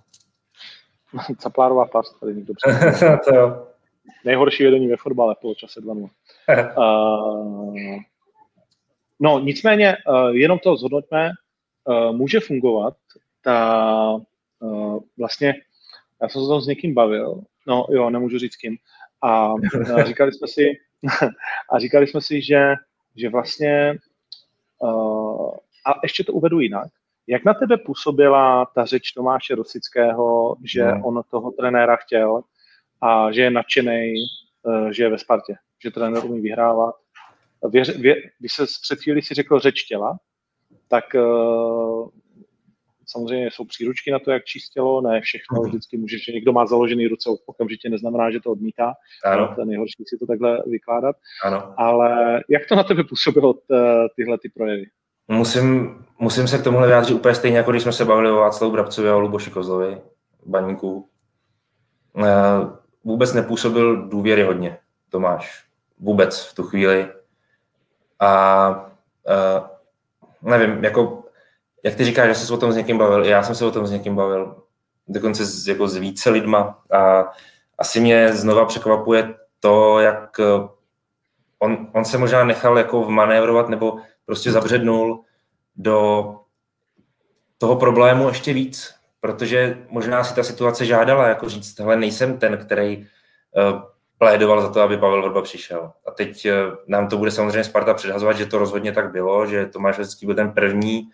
Caplárová past, tady někdo To jo. Nejhorší vedení ve fotbale po čase 2 uh, No, nicméně, uh, jenom to zhodnoťme, uh, může fungovat ta uh, vlastně, já jsem se tam s někým bavil, no jo, nemůžu říct kým, a uh, říkali jsme si, a říkali jsme si, že, že vlastně, uh, a ještě to uvedu jinak, jak na tebe působila ta řeč Tomáše Rosického, že no. on toho trenéra chtěl a že je nadšený, uh, že je ve Spartě, že trenér umí vyhrávat. Věř, vě, když se před chvíli si řekl řeč těla, tak uh, Samozřejmě jsou příručky na to, jak číst tělo, ne všechno, mhm. vždycky může, že někdo má založený ruce, okamžitě neznamená, že to odmítá. Ano. To je nejhorší si to takhle vykládat. Ano. Ale jak to na tebe působilo, tyhle ty projevy? Musím, musím se k tomuhle vyjádřit úplně stejně, jako když jsme se bavili o Václavu Brabcovi a o Luboši Kozlovi, baníku. Eh, vůbec nepůsobil důvěry hodně, Tomáš. Vůbec v tu chvíli. A uh, nevím, jako jak ty říkáš, že jsi o tom s někým bavil, já jsem se o tom s někým bavil, dokonce s, jako s více lidma a asi mě znova překvapuje to, jak eh, on, on se možná nechal jako vmanévrovat nebo prostě zabřednul do toho problému ještě víc, protože možná si ta situace žádala, jako říct, hele, nejsem ten, který uh, plédoval za to, aby Pavel Vrba přišel. A teď uh, nám to bude samozřejmě Sparta předhazovat, že to rozhodně tak bylo, že Tomáš Vecký byl ten první,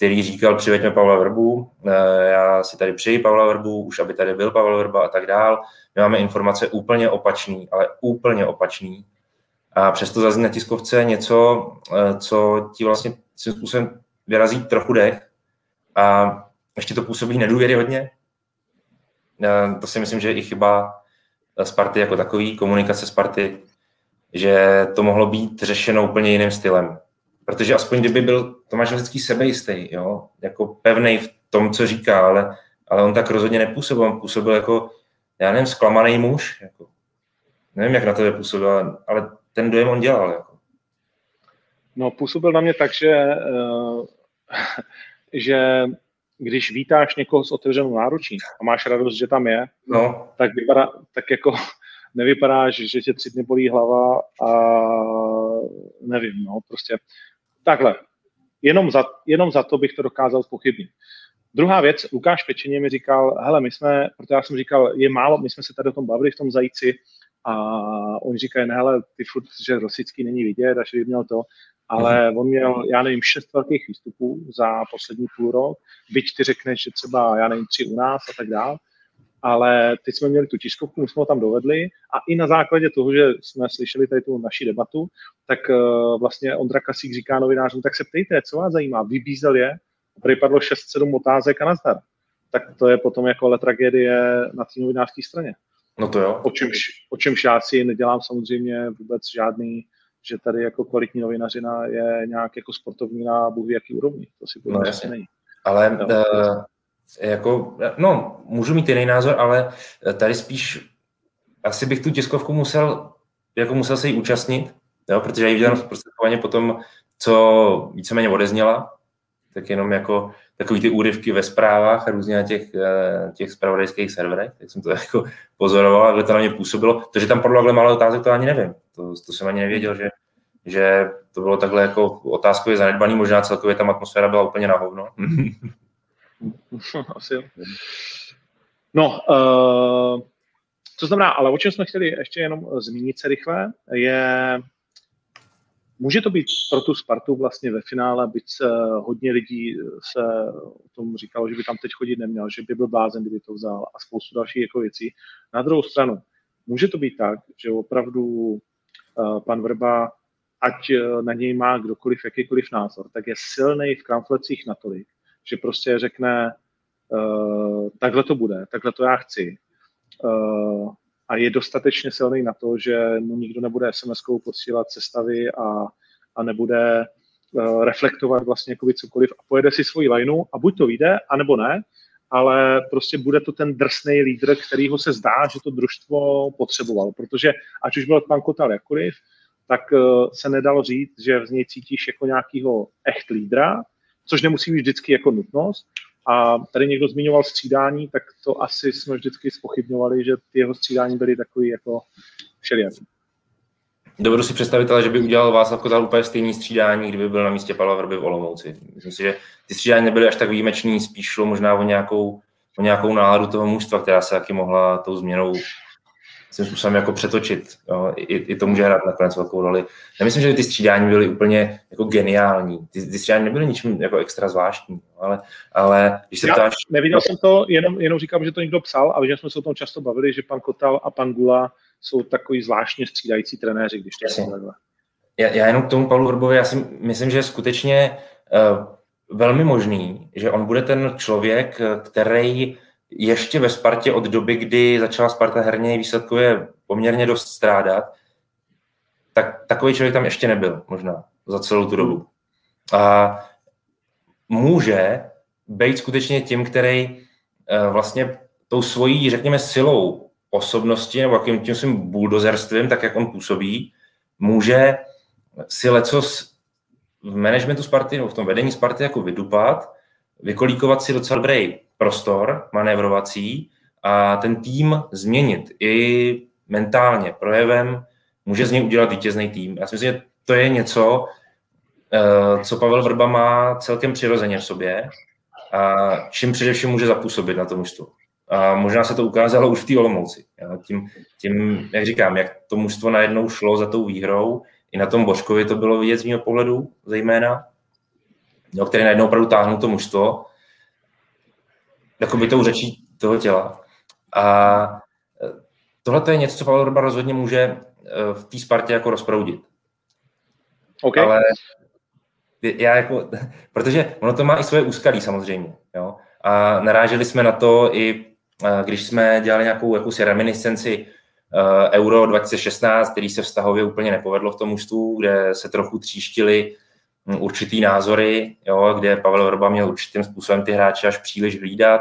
který říkal, přiveďme Pavla Vrbu, eh, já si tady přeji Pavla Vrbu, už aby tady byl Pavel Vrba a tak dál. My máme informace úplně opačný, ale úplně opačný. A přesto zazní na tiskovce něco, eh, co ti vlastně svým způsobem vyrazí trochu dech a ještě to působí nedůvěryhodně. Eh, to si myslím, že je i chyba Sparty jako takový, komunikace Sparty, že to mohlo být řešeno úplně jiným stylem. Protože aspoň kdyby byl Tomáš vždycky sebejistý, jo, jako pevný v tom, co říká, ale, ale on tak rozhodně nepůsobil, on působil jako, já nevím, zklamaný muž, jako, nevím, jak na to působil, ale ten dojem on dělal, jako. No, působil na mě tak, že uh, že když vítáš někoho s otevřenou náručí a máš radost, že tam je, no. tak, vypadá, tak jako nevypadáš, že tě tři dny bolí hlava a nevím, no, prostě takhle. Jenom za, jenom za to bych to dokázal pochybnit. Druhá věc, Lukáš Pečeně mi říkal, hele, my jsme, protože já jsem říkal, je málo, my jsme se tady o tom bavili v tom zajíci. A oni říkají, ne, hele, ty furt, že Rosický není vidět a že měl to, ale on měl, já nevím, šest velkých výstupů za poslední půl rok, byť ty řekneš, že třeba, já nevím, tři u nás a tak dále, ale teď jsme měli tu tiskovku, my jsme ho tam dovedli a i na základě toho, že jsme slyšeli tady tu naši debatu, tak uh, vlastně Ondra Kasík říká novinářům, tak se ptejte, co vás zajímá, vybízel je, tady padlo 6-7 otázek a nazdar. Tak to je potom jako ale tragédie na té novinářské straně. No to jo. O čemž, o čemž já si nedělám samozřejmě vůbec žádný, že tady jako kvalitní novinařina je nějak jako sportovní na bůh jaký úrovni. To si no, asi není. Ale no. uh, jako, no, můžu mít jiný názor, ale tady spíš asi bych tu tiskovku musel, jako musel se jí účastnit, jo, protože já ji viděl zprostředkovaně potom, co víceméně odezněla, tak jenom jako takový ty úryvky ve zprávách a různě na těch, eh, těch spravodajských serverech, tak jsem to jako pozoroval a to na mě působilo. To, že tam padlo takhle málo otázek, to ani nevím. To, to jsem ani nevěděl, že, že to bylo takhle jako otázkově zanedbaný, možná celkově tam atmosféra byla úplně na hovno. Asi jo. No, uh, co znamená, ale o čem jsme chtěli ještě jenom zmínit se rychle, je, může to být pro tu Spartu vlastně ve finále, byť se hodně lidí se o tom říkalo, že by tam teď chodit neměl, že by byl blázen, kdyby to vzal a spoustu dalších jako věcí. Na druhou stranu, může to být tak, že opravdu uh, pan Vrba, ať na něj má kdokoliv jakýkoliv názor, tak je silný v kramflecích natolik, že prostě řekne, uh, takhle to bude, takhle to já chci. Uh, a je dostatečně silný na to, že mu nikdo nebude SMS-kou posílat sestavy a, a nebude uh, reflektovat vlastně jakoby cokoliv a pojede si svoji lineu a buď to vyjde, anebo ne, ale prostě bude to ten drsný lídr, kterýho se zdá, že to družstvo potřebovalo, protože ať už byl pan Kotal jakkoliv, tak uh, se nedalo říct, že z něj cítíš jako nějakého echt lídra, což nemusí být vždycky jako nutnost. A tady někdo zmiňoval střídání, tak to asi jsme vždycky spochybňovali, že ty jeho střídání byly takový jako všelijaký. Dovedu si představit, ale že by udělal Václav Kotal úplně stejný střídání, kdyby byl na místě Pavla Vrby v Olomouci. Myslím si, že ty střídání nebyly až tak výjimečný, spíš šlo možná o nějakou, o nějakou náladu toho mužstva, která se taky mohla tou změnou svým způsobem jako přetočit. Jo. I, I, to může hrát nakonec velkou roli. Nemyslím, že ty střídání byly úplně jako geniální. Ty, ty střídání nebyly ničím jako extra zvláštní, ale, ale když se Já ptáš... Neviděl jsem to, jenom, jenom říkám, že to někdo psal a že jsme se o tom často bavili, že pan Kotal a pan Gula jsou takový zvláštně střídající trenéři, když to takhle. Já, já jenom k tomu Pavlu Hrbovi, já si myslím, že je skutečně uh, velmi možný, že on bude ten člověk, který ještě ve Spartě od doby, kdy začala Sparta herně výsledkově poměrně dost strádat, tak takový člověk tam ještě nebyl možná za celou tu dobu. A může být skutečně tím, který eh, vlastně tou svojí, řekněme, silou osobnosti nebo jakým tím svým buldozerstvím, tak jak on působí, může si lecos v managementu Sparty nebo v tom vedení Sparty jako vydupat, vykolíkovat si docela dobrý prostor manévrovací a ten tým změnit i mentálně, projevem, může z něj udělat vítězný tým. Já si myslím, že to je něco, eh, co Pavel Vrba má celkem přirozeně v sobě a čím především může zapůsobit na to mužstvo. A možná se to ukázalo už v té Olomouci. Tím, tím, jak říkám, jak to mužstvo najednou šlo za tou výhrou, i na tom Božkovi to bylo vidět z mého pohledu zejména, jo, který najednou opravdu táhnul to mužstvo jakoby tou řečí toho těla. A e, tohle to je něco, co Pavel Vrba rozhodně může e, v té Spartě jako rozproudit. Okay. Ale já jako, protože ono to má i svoje úskalí samozřejmě, jo. A naráželi jsme na to i, e, když jsme dělali nějakou jakousi reminiscenci Euro 2016, který se vztahově úplně nepovedlo v tom mužstvu, kde se trochu tříštili určitý názory, jo, kde Pavel Vrba měl určitým způsobem ty hráče až příliš hlídat.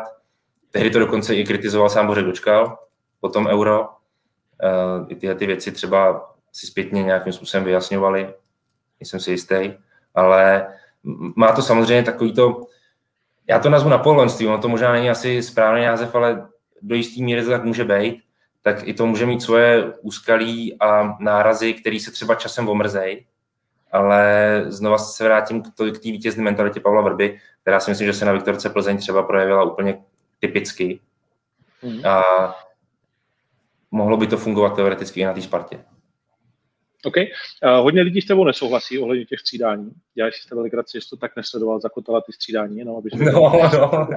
Tehdy to dokonce i kritizoval sám Bořek Dočkal po tom euro. Uh, I tyhle ty věci třeba si zpětně nějakým způsobem vyjasňovali, nejsem si jistý, ale má to samozřejmě takový to, já to nazvu napoleonství, ono to možná není asi správný název, ale do jistý míry to tak může být, tak i to může mít svoje úskalí a nárazy, který se třeba časem omrzejí, ale znova se vrátím k té vítězné mentalitě Pavla Vrby, která si myslím, že se na Viktorce Plzeň třeba projevila úplně typicky. Mm. A mohlo by to fungovat teoreticky i na té Spartě. OK. Uh, hodně lidí s tebou nesouhlasí ohledně těch střídání. Já si s tebe legraci, jestli to tak nesledoval, zakotala ty střídání, no, aby no, no.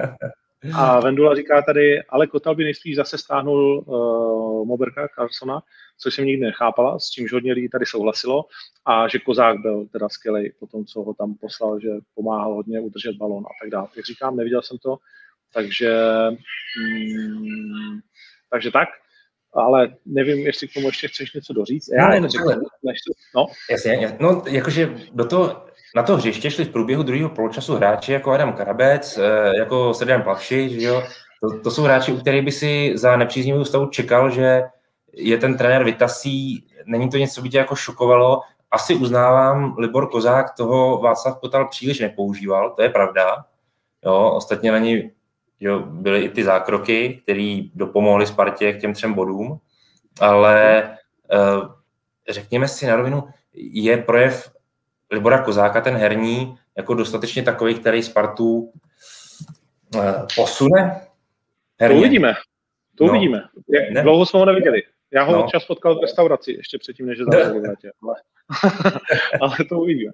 A Vendula říká tady, ale Kotal by nejspíš zase stáhnul uh, Moberka Carsona, což jsem nikdy nechápala, s čímž hodně lidí tady souhlasilo, a že Kozák byl teda skvělý po tom, co ho tam poslal, že pomáhal hodně udržet balon a tak dále. Jak říkám, neviděl jsem to, takže, mm, takže tak ale nevím, jestli k tomu ještě chceš něco doříct. Já no, jen řeknu, než to, no. Jasně, no, jakože do toho, na to hřiště šli v průběhu druhého poločasu hráči jako Adam Karabec, eh, jako Srdan Plavši, že jo? To, to, jsou hráči, u kterých by si za nepříznivou stavu čekal, že je ten trenér vytasí, není to něco, co by tě jako šokovalo. Asi uznávám, Libor Kozák toho Václav Kotal příliš nepoužíval, to je pravda. Jo, ostatně na ní jo, byly i ty zákroky, které dopomohly Spartě k těm třem bodům, ale uh, řekněme si na rovinu, je projev Libora Kozáka, ten herní, jako dostatečně takový, který Spartu uh, posune? Herně. To uvidíme. To no. uvidíme. Ne? Dlouho jsme ho neviděli. Já ho no. čas potkal v restauraci, ještě předtím, než zavřeli v ale, ale to uvidíme.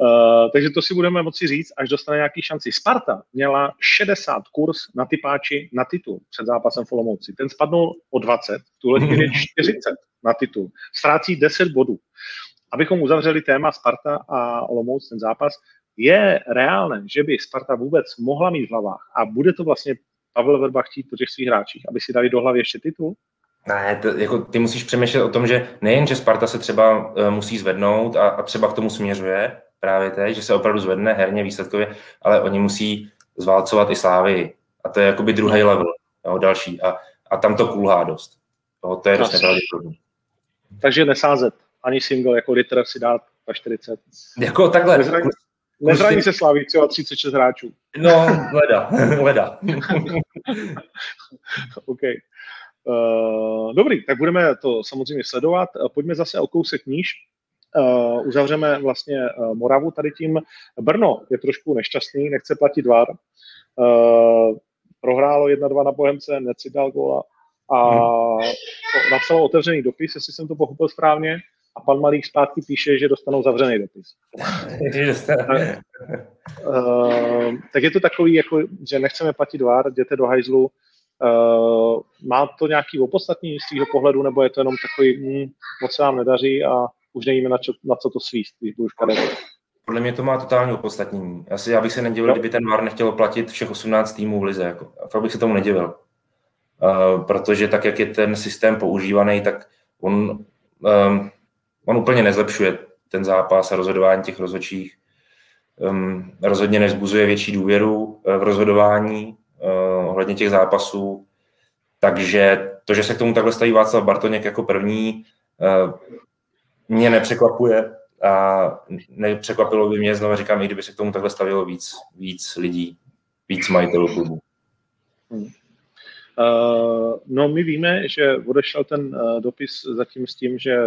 Uh, takže to si budeme moci říct, až dostane nějaký šanci. Sparta měla 60 kurz na typáči na titul před zápasem v Olomouci. Ten spadnul o 20, v tuhle chvíli 40 na titul. Ztrácí 10 bodů. Abychom uzavřeli téma Sparta a Olomouc, ten zápas, je reálné, že by Sparta vůbec mohla mít v hlavách a bude to vlastně Pavel Verba chtít po těch svých hráčích, aby si dali do hlavy ještě titul? Ne, to, jako ty musíš přemýšlet o tom, že nejen, že Sparta se třeba uh, musí zvednout a, a třeba k tomu směřuje právě teď, že se opravdu zvedne herně výsledkově, ale oni musí zválcovat i Slávy. A to je jakoby druhý level, jo, další. A, a tam to kulhá dost. Jo, to je dost nepravděpodobné. Takže nesázet ani single, jako liter si dát na 40. Jako takhle. Nezraní, nezraní se Slaví třeba 36 hráčů. No, leda, leda. OK. Uh, dobrý, tak budeme to samozřejmě sledovat. Uh, pojďme zase o kousek níž. Uh, uzavřeme vlastně uh, Moravu tady tím. Brno je trošku nešťastný, nechce platit VAR. Uh, prohrálo 1-2 na Bohemce, necitál góla a napsalo otevřený dopis, jestli jsem to pochopil správně, a pan Malík zpátky píše, že dostanou zavřený dopis. uh, tak je to takový, jako, že nechceme platit VAR, jděte do hajzlu, Uh, má to nějaký opodstatnění z tvého pohledu, nebo je to jenom takový, hm, moc se nám nedaří a už nevíme, na, čo, na co to svíst, když už Podle mě to má totální opodstatnění. Asi já bych se nedivil, no. kdyby ten VAR nechtěl platit všech 18 týmů v lize. Jako. Fakt bych se tomu nedivil. Uh, protože tak, jak je ten systém používaný, tak on, um, on úplně nezlepšuje ten zápas a rozhodování těch rozhodčích. Um, rozhodně nezbuzuje větší důvěru uh, v rozhodování ohledně těch zápasů. Takže to, že se k tomu takhle staví Václav Bartoněk jako první, uh, mě nepřekvapuje a nepřekvapilo by mě, znovu říkám, i kdyby se k tomu takhle stavilo víc, víc lidí, víc majitelů klubu. Hmm. Uh, no my víme, že odešel ten uh, dopis zatím s tím, že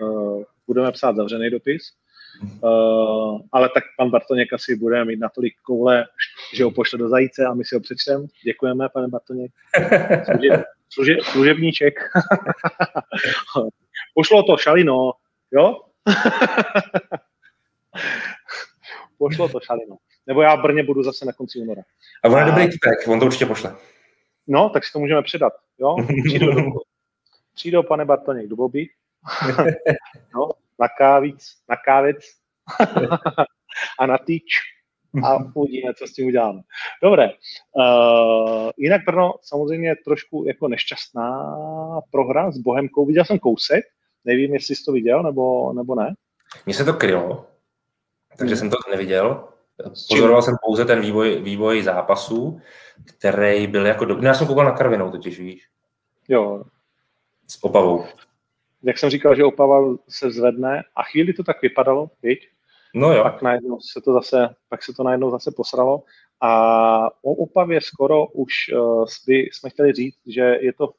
uh, budeme psát zavřený dopis, Uh, ale tak pan Bartoněk asi bude mít natolik koule, že ho pošle do zajíce a my si ho přečteme. Děkujeme, pane Bartoněk. Služeb, služeb, služebníček. Pošlo to šalino, jo? Pošlo to šalino. Nebo já v Brně budu zase na konci února. A on je dobrý typek, on to určitě pošle. No, tak si to můžeme předat, jo? Přijdou, přijdou pane Bartoněk, do Bobby. no, na kávic, na kávec a na týč a uvidíme, co s tím uděláme. Dobré. Uh, jinak Brno samozřejmě trošku jako nešťastná prohra s Bohemkou. Viděl jsem kousek, nevím, jestli jsi to viděl, nebo, nebo ne. Mně se to krylo, takže hmm. jsem to neviděl. Pozoroval jsem pouze ten vývoj, vývoj zápasů, který byl jako... Do... No, já jsem koukal na Karvinou totiž, víš? Jo. S Opavou jak jsem říkal, že Opava se zvedne a chvíli to tak vypadalo, viď? No jo. Pak, najednou se to zase, pak se to najednou zase posralo. A o Opavě skoro už uh, by jsme chtěli říct, že je to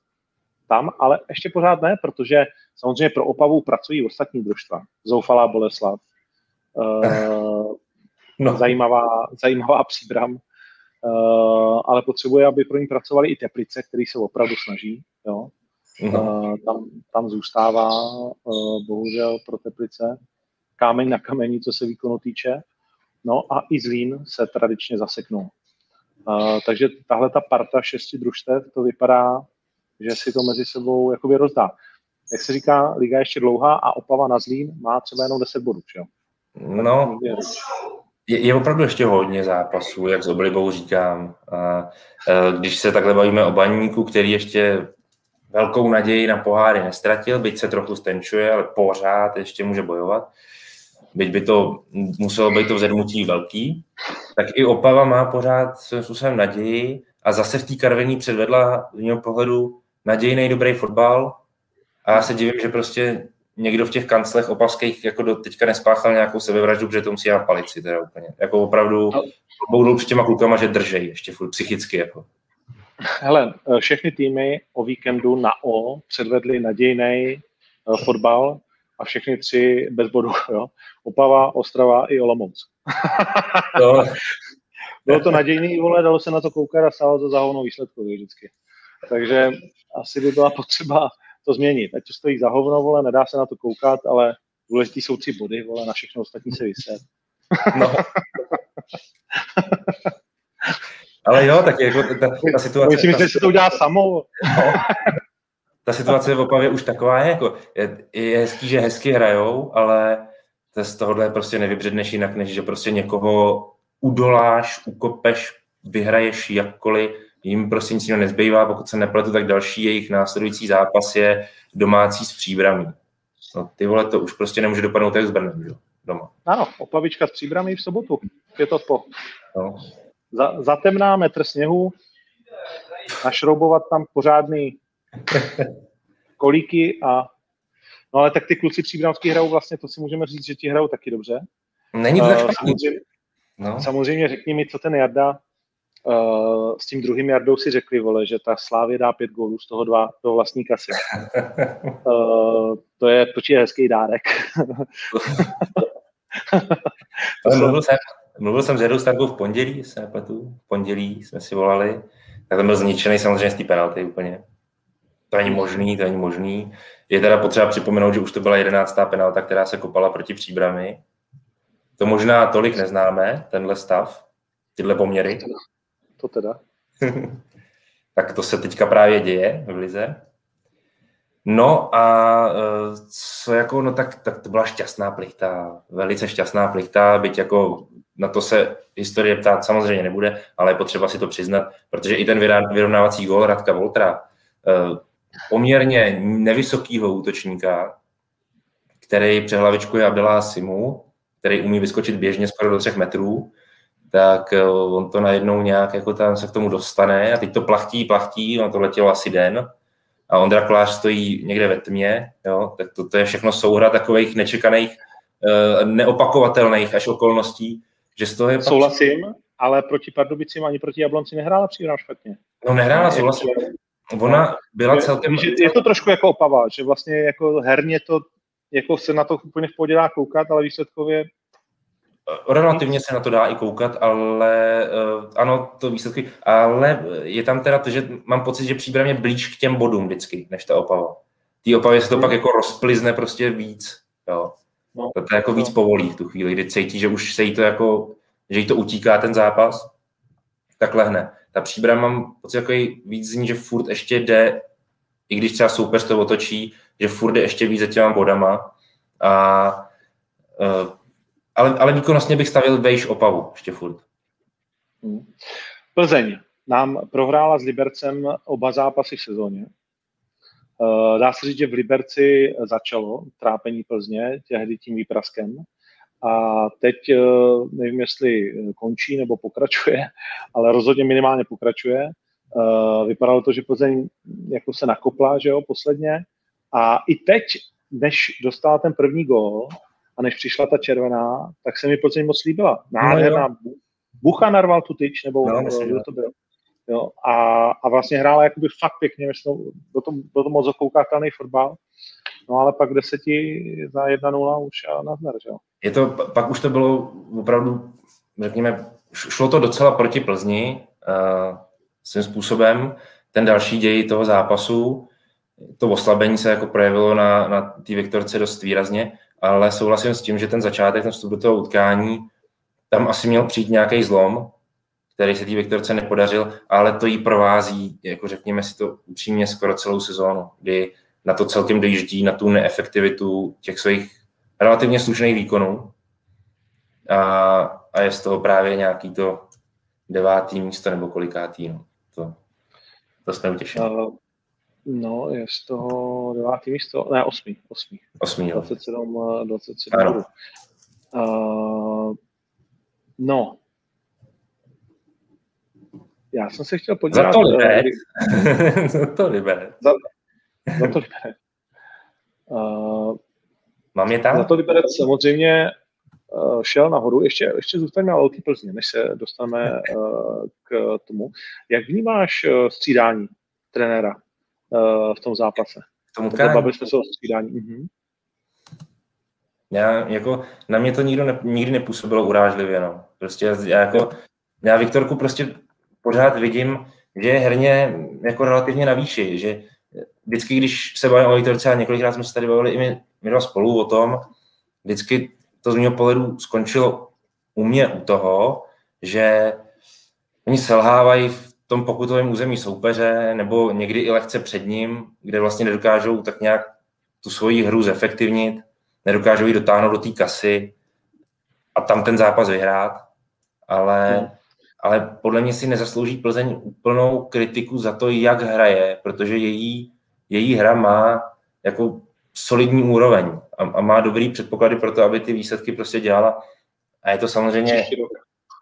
tam, ale ještě pořád ne, protože samozřejmě pro Opavu pracují ostatní družstva. Zoufalá Boleslav, uh, no. zajímavá, zajímavá příbram, uh, ale potřebuje, aby pro ní pracovali i Teplice, který se opravdu snaží. Jo. No. Uh, tam, tam zůstává uh, bohužel pro Teplice kámeň na kamení, co se výkonu týče. No a i Zlín se tradičně zaseknul. Uh, takže tahle ta parta šesti družstev, to vypadá, že si to mezi sebou jakoby rozdá. Jak se říká, liga je ještě dlouhá a Opava na Zlín má třeba jenom 10 bodů, jo? No, je, je opravdu ještě hodně zápasů, jak s oblibou říkám. A, a, když se takhle bavíme o baníku, který ještě velkou naději na poháry nestratil, byť se trochu stenčuje, ale pořád ještě může bojovat, byť by to muselo být to vzedmutí velký, tak i Opava má pořád svým způsobem naději a zase v té Karvení předvedla z mého pohledu nadějný dobrý fotbal a já se divím, že prostě někdo v těch kanclech opavských jako do teďka nespáchal nějakou sebevraždu, protože to musí na palici teda úplně. Jako opravdu budou s těma klukama, že držej ještě furt psychicky jako. Hele, všechny týmy o víkendu na O předvedli nadějný eh, fotbal a všechny tři bez bodu. Jo? Opava, Ostrava i Olomouc. No. Bylo to nadějný, vole, dalo se na to koukat a stálo to za výsledku vždycky. Takže asi by byla potřeba to změnit. Ať to stojí za hovno, vole, nedá se na to koukat, ale důležitý jsou tři body, vole, na všechno ostatní se vyset. No. Ale jo, tak jako ta, ta situace... Myslím, že se to udělá samo. No. Ta situace v Opavě už taková je, jako je, je hezký, že hezky hrajou, ale to z tohohle prostě nevybředneš jinak, než že prostě někoho udoláš, ukopeš, vyhraješ jakkoliv, jim prostě nic jiného nezbývá, pokud se nepletu, tak další jejich následující zápas je domácí s příbramí. No ty vole, to už prostě nemůže dopadnout jak s Brnem, jo, doma. Ano, opavička s příbramí v sobotu, je to po. No. Za, zatemná metr sněhu, našroubovat tam pořádný kolíky a No ale tak ty kluci příbramský hrajou vlastně, to si můžeme říct, že ti hrajou taky dobře. Není to tak uh, samozřejmě, no. samozřejmě řekni mi, co ten Jarda uh, s tím druhým Jardou si řekli, vole, že ta Slávě dá pět gólů, z toho dva do vlastní kasy. uh, to je je hezký dárek. mluvil, jsem, mluvil jsem s Jardou Starkou v pondělí, se nepletu, v pondělí jsme si volali, tak jsem byl zničený samozřejmě z té penalty úplně. To není možný, to není možný. Je teda potřeba připomenout, že už to byla jedenáctá penalta, která se kopala proti příbrami. To možná tolik neznáme, tenhle stav, tyhle poměry. To teda. tak to se teďka právě děje v Lize. No a e, co jako, no tak, tak to byla šťastná plichta, velice šťastná plichta, byť jako na to se historie ptát samozřejmě nebude, ale je potřeba si to přiznat, protože i ten vyrovnávací gól Radka Voltra, e, poměrně nevysokýho útočníka, který přehlavičkuje Abdela Simu, který umí vyskočit běžně skoro do třech metrů, tak eh, on to najednou nějak jako tam se k tomu dostane a teď to plachtí, plachtí, on to letělo asi den a Ondra Kolář stojí někde ve tmě, jo, tak to, to je všechno souhra takových nečekaných, eh, neopakovatelných až okolností, že z toho je... Souhlasím, pak... ale proti Pardubicím ani proti Jablonci nehrála příliš špatně. No nehrála, souhlasím. Ona byla celkem... Je, je to trošku jako opava, že vlastně jako herně to jako se na to úplně v pohodě dá koukat, ale výsledkově Relativně se na to dá i koukat, ale uh, ano, to výsledky, ale je tam teda to, že mám pocit, že příbram je blíž k těm bodům vždycky, než ta opava. Tý opavě se to pak jako rozplizne prostě víc, jo. No. To, to jako víc povolí v tu chvíli, kdy cítí, že už se jí to jako, že jí to utíká ten zápas, tak lehne. Ta příbram mám pocit jako víc z ní, že furt ještě jde, i když třeba soupeř to otočí, že furt jde ještě víc za těma bodama a uh, ale, ale výkonnostně bych stavil vejš Opavu ještě furt. Hmm. Plzeň nám prohrála s Libercem oba zápasy v sezóně. Uh, dá se říct, že v Liberci začalo trápení Plzně, tehdy tím výpraskem. A teď uh, nevím, jestli končí nebo pokračuje, ale rozhodně minimálně pokračuje. Vypadalo to, že Plzeň jako se nakopla, že jo, posledně. A i teď, než dostala ten první gól, a než přišla ta červená, tak se mi Plzeň moc líbila. Nádherná. No, Bucha narval tu tyč, nebo no, myslím, to byl. Jo, a, a vlastně hrála jakoby fakt pěkně, myslím, byl to, byl to moc okoukatelný fotbal. No ale pak deseti za 1-0 už a nazdar, že jo. Je to, pak už to bylo opravdu, řekněme, šlo to docela proti Plzni uh, svým způsobem. Ten další děj toho zápasu, to oslabení se jako projevilo na, na té Viktorce dost výrazně, ale souhlasím s tím, že ten začátek, ten vstup do toho utkání, tam asi měl přijít nějaký zlom, který se té Viktorce nepodařil, ale to jí provází, jako řekněme si to upřímně, skoro celou sezónu, kdy na to celkem dojíždí, na tu neefektivitu těch svých relativně slušných výkonů a, a je z toho právě nějaký to devátý místo nebo kolikátý. No. To, to jsme utěšili. No, je z toho devátý místo, ne, osmý. Osmý, osmý 27, 27 ano. Uh, no, já jsem se chtěl podívat... Za to Liberec. za to Liberec. Za, za to Liberec. Uh, Mám je tam? Za to Liberec samozřejmě uh, šel nahoru. Ještě, ještě zůstaňme na Velký Plzně, než se dostaneme uh, k tomu. Jak vnímáš uh, střídání trenéra uh, v tom zápase? Tomu Bavili jsme se o střídání. Uh-huh. Já, jako, na mě to nikdo ne, nikdy nepůsobilo urážlivě, no. Prostě já jako, já Viktorku prostě pořád vidím, že je herně jako relativně na výši, že vždycky, když se bavíme o Viktorce, a několikrát jsme se tady bavili i my, my dva spolu o tom, vždycky to z mého pohledu skončilo u mě u toho, že oni selhávají v tom pokutovém území soupeře, nebo někdy i lehce před ním, kde vlastně nedokážou tak nějak tu svoji hru zefektivnit, nedokážou ji dotáhnout do té kasy a tam ten zápas vyhrát, ale hmm ale podle mě si nezaslouží Plzeň úplnou kritiku za to, jak hraje, protože její, její hra má jako solidní úroveň a, a má dobrý předpoklady pro to, aby ty výsledky prostě dělala. A je to samozřejmě...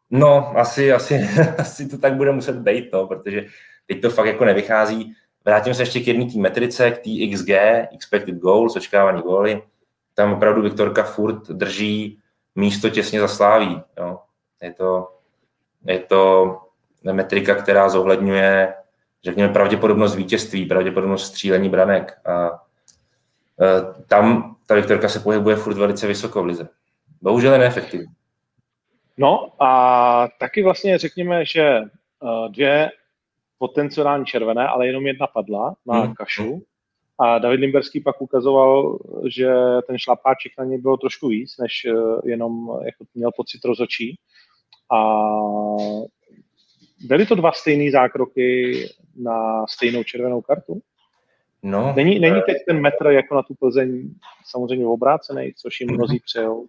No, asi, asi, asi to tak bude muset být, to, protože teď to fakt jako nevychází. Vrátím se ještě k jedné té metrice, k té XG, expected goals, očekávaný góly. Tam opravdu Viktorka furt drží místo těsně za sláví. Jo. Je to, je to metrika, která zohledňuje, řekněme, pravděpodobnost vítězství, pravděpodobnost střílení branek. A e, tam ta Viktorka se pohybuje furt velice vysoko v lize. Bohužel je neefektivní. No a taky vlastně řekněme, že e, dvě potenciální červené, ale jenom jedna padla na hmm. kašu. A David Limberský pak ukazoval, že ten šlapáček na něj bylo trošku víc, než e, jenom jako měl pocit rozočí. A byly to dva stejné zákroky na stejnou červenou kartu? No, není, není teď ten metr jako na tu Plzeň samozřejmě obrácený, což jim mnozí přejou.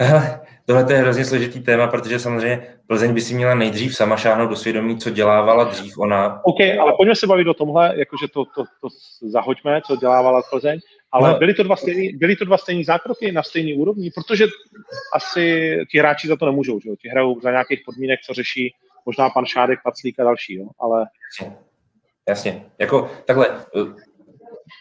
uh, Tohle je hrozně složitý téma, protože samozřejmě Plzeň by si měla nejdřív sama šáhnout do svědomí, co dělávala dřív ona. OK, ale pojďme se bavit o tomhle, jakože to, to, to zahoďme, co dělávala Plzeň, ale no. byly, to dva stejný, byly to dva stejný zákroky na stejný úrovni, protože asi ti hráči za to nemůžou, že jo? ti hrajou za nějakých podmínek, co řeší možná pan Šádek, Paclík a další, jo? ale... Jasně. Jasně, jako takhle,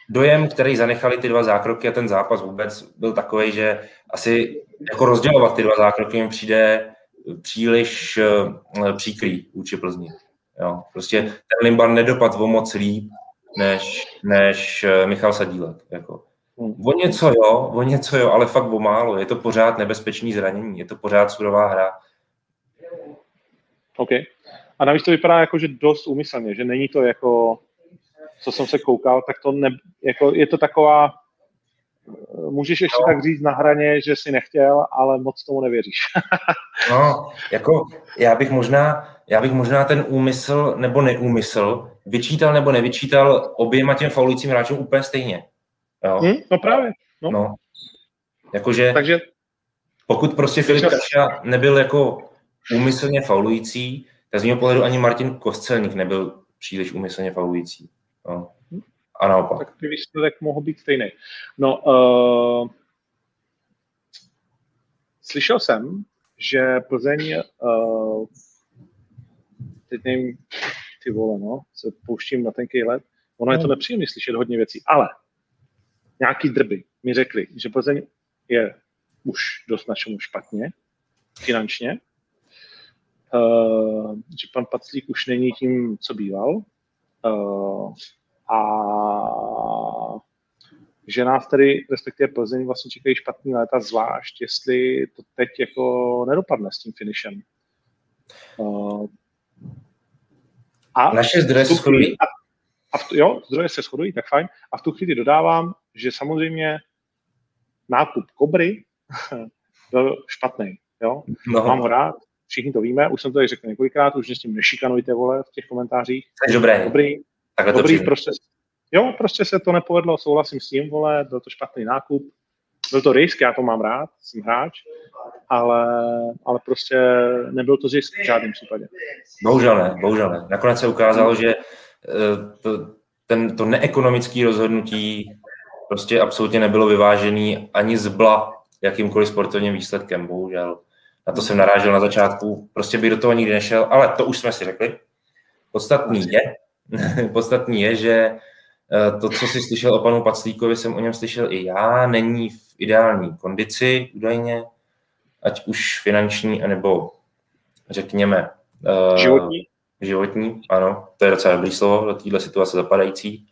dojem, který zanechali ty dva zákroky a ten zápas vůbec byl takový, že asi jako rozdělovat ty dva zákroky mi přijde příliš uh, příkrý vůči Plzni. Jo, prostě ten Limban nedopad o moc líp než, než uh, Michal Sadílek. Jako. Hmm. O něco jo, o něco jo, ale fakt o málo. Je to pořád nebezpečný zranění, je to pořád surová hra. OK. A navíc to vypadá jako, že dost úmyslně, že není to jako co jsem se koukal, tak to ne, jako je to taková, můžeš ještě no. tak říct na hraně, že si nechtěl, ale moc tomu nevěříš. no, jako já bych možná, já bych možná ten úmysl nebo neúmysl vyčítal nebo nevyčítal oběma těm faulujícím hráčům úplně stejně. Jo? Hmm, no právě. No. no. Jakože Takže... pokud prostě Filip Kaša nebyl jako úmyslně faulující, tak z mého pohledu ani Martin Kostelník nebyl příliš úmyslně faulující. No. A naopak. Tak ty výsledek mohl být stejný. No, uh, slyšel jsem, že Plzeň, uh, teď nevím, ty vole, no, se pouštím na tenký let, ono je to hmm. nepříjemné slyšet hodně věcí, ale nějaký drby mi řekli, že Plzeň je už dost našemu špatně finančně, uh, že pan Paclík už není tím, co býval uh, a že nás tady, respektive Plzeň, vlastně čekají špatný léta, zvlášť jestli to teď jako nedopadne s tím finishem. Uh, a Naše zdroje se shodují. A, a v, jo, zdroje se shodují, tak fajn. A v tu chvíli dodávám, že samozřejmě nákup Kobry byl špatný. Jo? No. Mám ho rád, všichni to víme, už jsem to tady řekl několikrát, už s tím nešikanujte, vole, v těch komentářích. Dobré. Dobrý, dobrý prostě, jo, prostě se to nepovedlo, souhlasím s tím, vole, byl to špatný nákup, byl to risk, já to mám rád, jsem hráč, ale, ale prostě nebyl to zisk v žádném případě. Bohužel ne, bohužel ne. Nakonec se ukázalo, že eh, to, ten, to neekonomické rozhodnutí prostě absolutně nebylo vyvážený ani zbla jakýmkoliv sportovním výsledkem, bohužel. Na to jsem narážel na začátku, prostě bych do toho nikdy nešel, ale to už jsme si řekli. Podstatný je, podstatný je, že to, co jsi slyšel o panu Paclíkovi, jsem o něm slyšel i já, není v ideální kondici údajně, ať už finanční, anebo řekněme uh, životní. Životní, ano, to je docela dobrý slovo do této situace zapadající.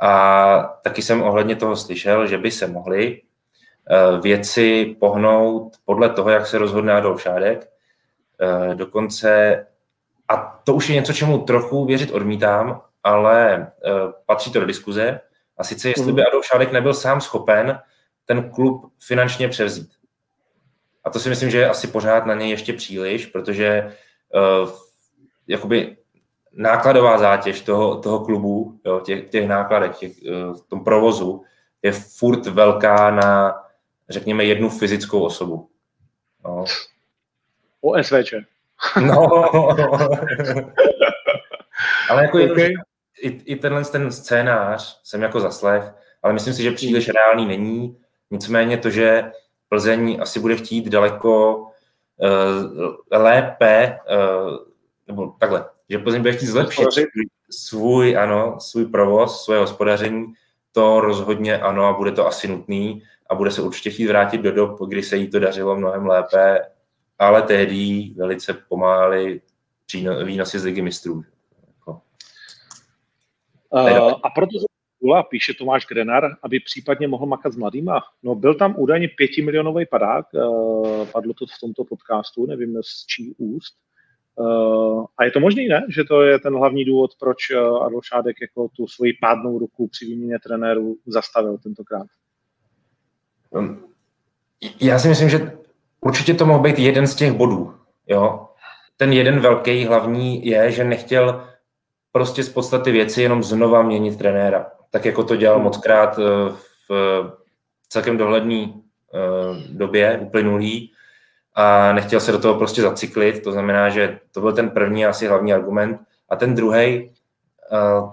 A taky jsem ohledně toho slyšel, že by se mohli uh, věci pohnout podle toho, jak se rozhodne Adolf Šádek. Dokonce, a to už je něco, čemu trochu věřit odmítám, ale uh, patří to do diskuze. A sice, jestli by mhm. Adolf Šádek nebyl sám schopen ten klub finančně převzít. A to si myslím, že je asi pořád na něj ještě příliš, protože uh, jakoby nákladová zátěž toho, toho klubu, jo, těch, těch nákladech, těch, uh, v tom provozu, je furt velká na, řekněme, jednu fyzickou osobu. No. OSVČ. No. Ale jako okay. I, i tenhle ten scénář jsem jako zaslech, ale myslím si, že příliš reálný není. Nicméně to, že Plzeň asi bude chtít daleko uh, lépe, uh, nebo takhle, že Plzeň bude chtít zlepšit svůj, ano, svůj provoz, svoje hospodaření, to rozhodně ano a bude to asi nutný a bude se určitě chtít vrátit do dob, kdy se jí to dařilo mnohem lépe, ale tehdy velice pomáhali výnosy z ligy mistrů. Uh, a proto Kula, píše Tomáš Grenar, aby případně mohl makat s mladýma. No, byl tam údajně pětimilionový padák, uh, padlo to v tomto podcastu, nevím z čí úst. Uh, a je to možný, ne? Že to je ten hlavní důvod, proč uh, Adolf Šádek jako tu svoji pádnou ruku při výměně trenéru zastavil tentokrát? Um, já si myslím, že určitě to mohl být jeden z těch bodů. Jo? Ten jeden velký hlavní je, že nechtěl prostě z podstaty věci jenom znova měnit trenéra tak jako to dělal moc krát eh, v celkem dohledné eh, době uplynulý a nechtěl se do toho prostě zacyklit, to znamená, že to byl ten první asi hlavní argument. A ten druhý uh,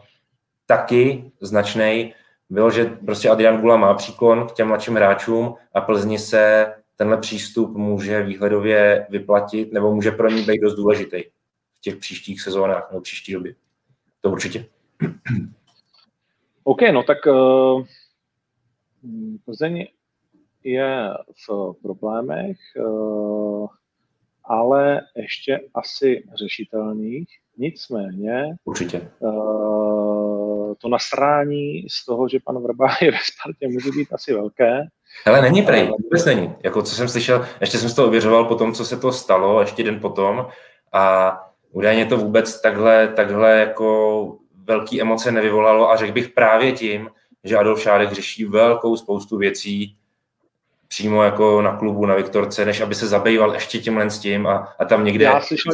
taky značný byl, že prostě Adrian Gula má příklon k těm mladším hráčům a Plzni se tenhle přístup může výhledově vyplatit nebo může pro ní být dost důležitý v těch příštích sezónách nebo příští době. To určitě. OK, no tak uh, Plzeň je v problémech, uh, ale ještě asi řešitelných. Nicméně Určitě. Uh, to nasrání z toho, že pan Vrba je ve Spartě, může být asi velké. Ale není prej, vůbec není. Jako co jsem slyšel, ještě jsem si to ověřoval po tom, co se to stalo, ještě den potom a údajně to vůbec takhle, takhle jako velký emoce nevyvolalo a řekl bych právě tím, že Adolf Šádek řeší velkou spoustu věcí přímo jako na klubu, na Viktorce, než aby se zabýval ještě tímhle s tím a, a tam někde Já slyšel,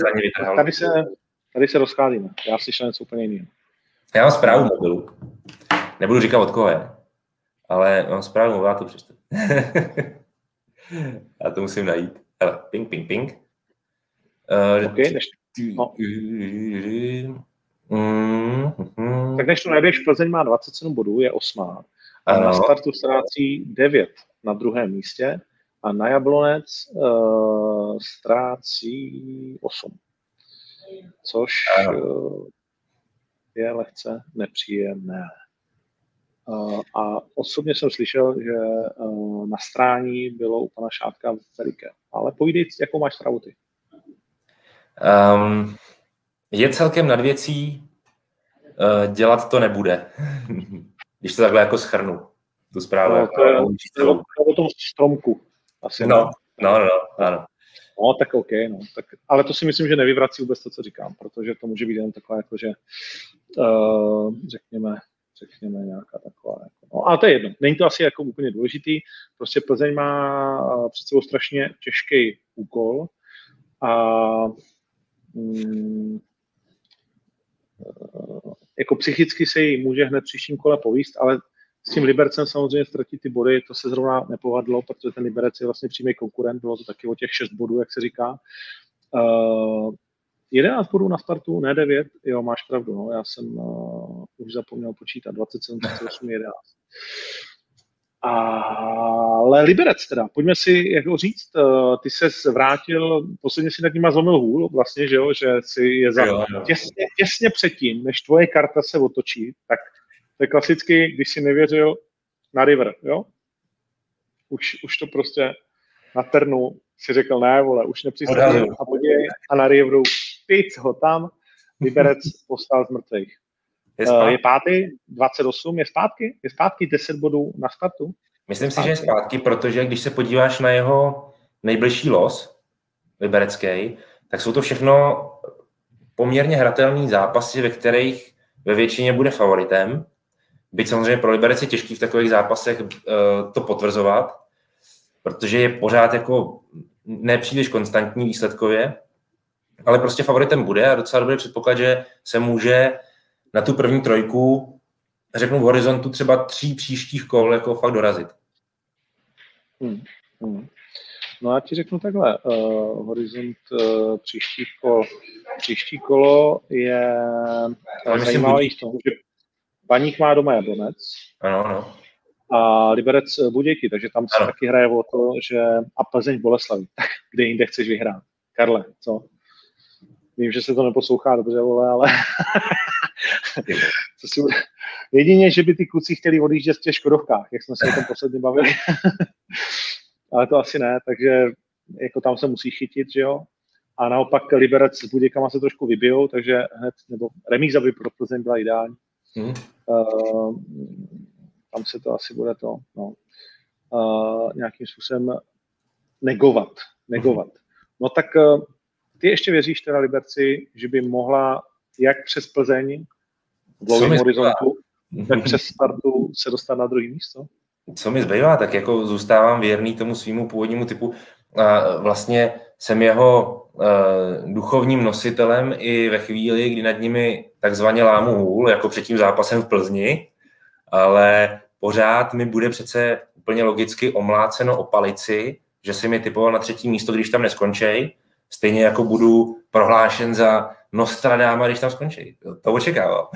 tady se, tady se rozcházíme. Já slyšel něco úplně jiného. Já mám zprávu mobilu. Nebudu říkat od koho je, ale mám zprávu mobilu, já to přečtu. já to musím najít. Hele, ping, ping, ping. Uh, okay, než... no. Mm, mm. Tak než to najdeš, Plzeň má 27 bodů, je osmá. A ano. na startu ztrácí 9 na druhém místě a na Jablonec uh, ztrácí 8. Což uh, je lehce nepříjemné. A osobně jsem slyšel, že na strání bylo u pana Šátka veliké. Ale povídej, jakou máš stravu ty? Um, je celkem nad věcí, uh, dělat to nebude. Když to takhle jako schrnu, tu zprávu. No, to, je, to je o tom stromku. Asi, no, no, no, ano. No, tak OK, no. Tak, ale to si myslím, že nevyvrací vůbec to, co říkám, protože to může být jen takové, jako že uh, řekněme, řekněme nějaká taková. Jako, no, ale to je jedno. Není to asi jako úplně důležitý. Prostě Plzeň má před sebou strašně těžký úkol a jako psychicky se jí může hned příštím kole povíst, ale s tím Libercem samozřejmě ztratit ty body, to se zrovna nepovadlo, protože ten Liberec je vlastně přímý konkurent, bylo to taky o těch 6 bodů, jak se říká. Uh, 11 bodů na startu, ne 9, jo, máš pravdu, no, já jsem uh, už zapomněl počítat, 27, 28, 11. Ale Liberec teda, pojďme si jako říct, uh, ty se vrátil, posledně si nad nima zlomil hůl vlastně, že jo, že si je za, jo, jo. Těsně, těsně předtím, než tvoje karta se otočí, tak to je klasicky, když si nevěřil na River, jo? Už, už to prostě na Ternu si řekl, ne, vole, už nepřistavím a podívej, a na Riveru, pic ho tam, Liberec postal z mrtvých. Je, uh, je pátý, 28, je zpátky? Je zpátky 10 bodů na startu? Myslím si, že je zpátky, protože když se podíváš na jeho nejbližší los, liberecký, tak jsou to všechno poměrně hratelné zápasy, ve kterých ve většině bude favoritem. Byť samozřejmě pro Liberec je těžký v takových zápasech uh, to potvrzovat, protože je pořád jako nepříliš konstantní výsledkově, ale prostě favoritem bude a docela dobrý předpoklad, že se může na tu první trojku, řeknu v horizontu třeba tří příštích kol jako fakt dorazit. Hmm. Hmm. No já ti řeknu takhle, uh, horizont uh, příští kol. Příští kolo je uh, zajímavý v tom, že Baník má doma Jablonec. Ano, ano. A Liberec Budějky, takže tam se ano. taky hraje o to, že a Plzeň Boleslaví. kde jinde chceš vyhrát? Karle, co? Vím, že se to neposlouchá dobře, vole, ale co si... jedině, že by ty kluci chtěli odjíždět v těch Škodovkách, jak jsme se o tom posledně bavili. ale to asi ne, takže jako tam se musí chytit, že jo. A naopak Liberec s Buděkama se trošku vybijou, takže hned, nebo remíza by pro Plzeň byla ideální. Hmm. Uh, tam se to asi bude to no, uh, nějakým způsobem negovat. negovat. No tak uh, ty ještě věříš teda Liberci, že by mohla jak přes Plzeň v dlouhém horizontu, tak přes startu se dostat na druhý místo? Co mi zbývá, tak jako zůstávám věrný tomu svýmu původnímu typu. A vlastně jsem jeho uh, duchovním nositelem i ve chvíli, kdy nad nimi takzvaně lámu hůl, jako před tím zápasem v Plzni, ale pořád mi bude přece úplně logicky omláceno o palici, že si mi typoval na třetí místo, když tam neskončej, stejně jako budu prohlášen za Nostradáma, když tam skončí. To, očekával.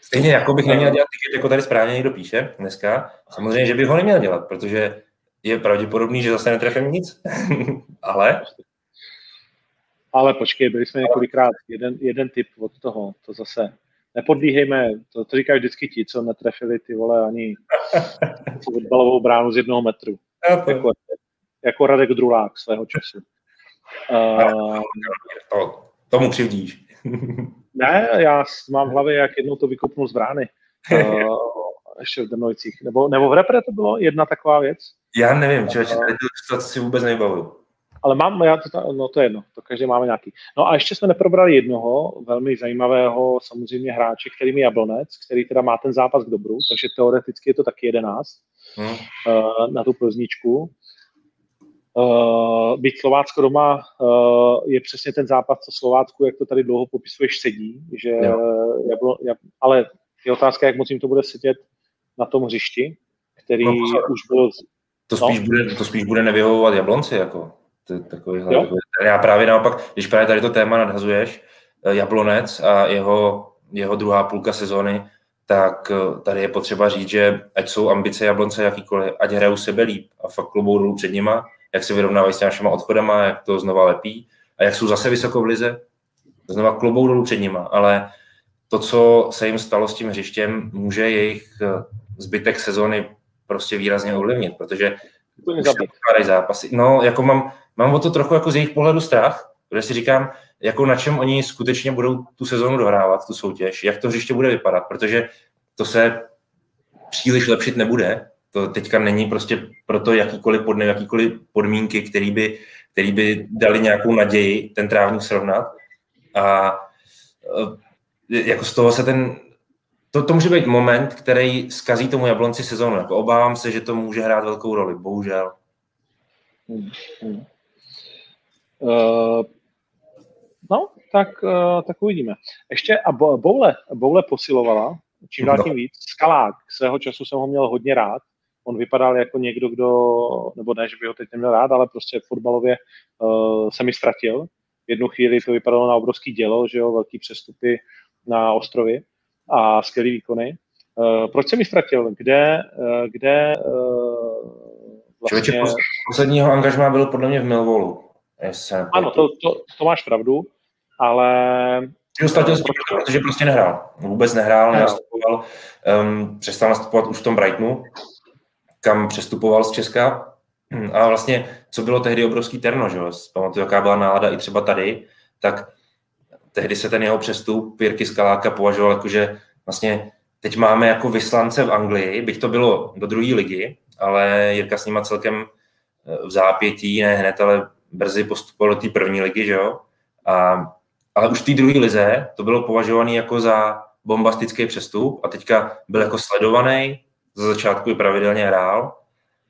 Stejně jako bych neměl dělat tiket, jako tady správně někdo píše dneska. Samozřejmě, že bych ho neměl dělat, protože je pravděpodobný, že zase netrefím nic. Ale ale počkej, byli jsme několikrát jeden, jeden typ od toho, to zase nepodlíhejme, to, to říkají vždycky ti, co netrefili ty vole ani fotbalovou bránu z jednoho metru. Jako, jako Radek Drulák svého času. Uh, to, tomu křivdíš. ne, já mám v hlavě, jak jednou to vykopnul z brány. Uh, ještě v Drnojcích. Nebo, nebo v repre to bylo jedna taková věc? Já nevím, člověče, tady to si vůbec nebavuju ale mám, já to, no to je jedno, to každý máme nějaký. No a ještě jsme neprobrali jednoho velmi zajímavého samozřejmě hráče, kterým je Jablonec, který teda má ten zápas k dobru, takže teoreticky je to taky jedenáct hmm. uh, na tu plzničku. Uh, byť Slovácko doma uh, je přesně ten zápas, co Slovácku, jak to tady dlouho popisuješ, sedí, že jablo, jab, ale je otázka, jak moc jim to bude sedět na tom hřišti, který no, už byl... To spíš, no. bude, to spíš bude nevyhovovat Jablonci, jako. Takovýhle, takový, já právě naopak, když právě tady to téma nadhazuješ, eh, Jablonec a jeho, jeho druhá půlka sezóny, tak tady je potřeba říct, že ať jsou ambice Jablonce jakýkoliv, ať hrajou sebe líp a fakt klubou dolů před nima, jak se vyrovnávají s našimi odchodama, jak to znova lepí a jak jsou zase vysoko v lize, znova klubou dolů před nima, ale to, co se jim stalo s tím hřištěm, může jejich zbytek sezóny prostě výrazně ovlivnit, protože zápasy. No, jako mám, mám o to trochu jako z jejich pohledu strach, protože si říkám, jako na čem oni skutečně budou tu sezonu dohrávat, tu soutěž, jak to hřiště bude vypadat, protože to se příliš lepšit nebude. To teďka není prostě pro to jakýkoliv, pod, jakýkoliv podmínky, které by, který by dali nějakou naději ten trávník srovnat. A e, jako z toho se ten, to, to může být moment, který zkazí tomu Jablonci sezónu. Jako obávám se, že to může hrát velkou roli, bohužel. Hmm, hmm. Uh, no, tak, uh, tak uvidíme. Ještě a Boule, Boule posilovala, čím dál tím víc. Skalák, svého času jsem ho měl hodně rád. On vypadal jako někdo, kdo, nebo ne, že by ho teď neměl rád, ale prostě fotbalově uh, se mi ztratil. V jednu chvíli to vypadalo na obrovský dělo, že jo, velký přestupy na ostrově a skvělý výkony. Uh, proč se mi ztratil? Kde, uh, kde uh, vlastně... Člověče, posledního angažmá byl podle mě v Millwallu. Ano, to, to, to máš pravdu, ale... Že ztratil protože prostě nehrál. Vůbec nehrál, nenastupoval. Um, přestal nastupovat už v tom Brightonu, kam přestupoval z Česka. A vlastně, co bylo tehdy obrovský terno, že jo? Pamatuju, jaká byla nálada i třeba tady, tak tehdy se ten jeho přestup Jirky Skaláka považoval jako, že vlastně teď máme jako vyslance v Anglii, byť to bylo do druhé ligy, ale Jirka s nima celkem eh, v zápětí, ne hned, ale brzy postupoval do té první ligy, že jo? A, ale už v té druhé lize to bylo považované jako za bombastický přestup a teďka byl jako sledovaný, za začátku i pravidelně hrál,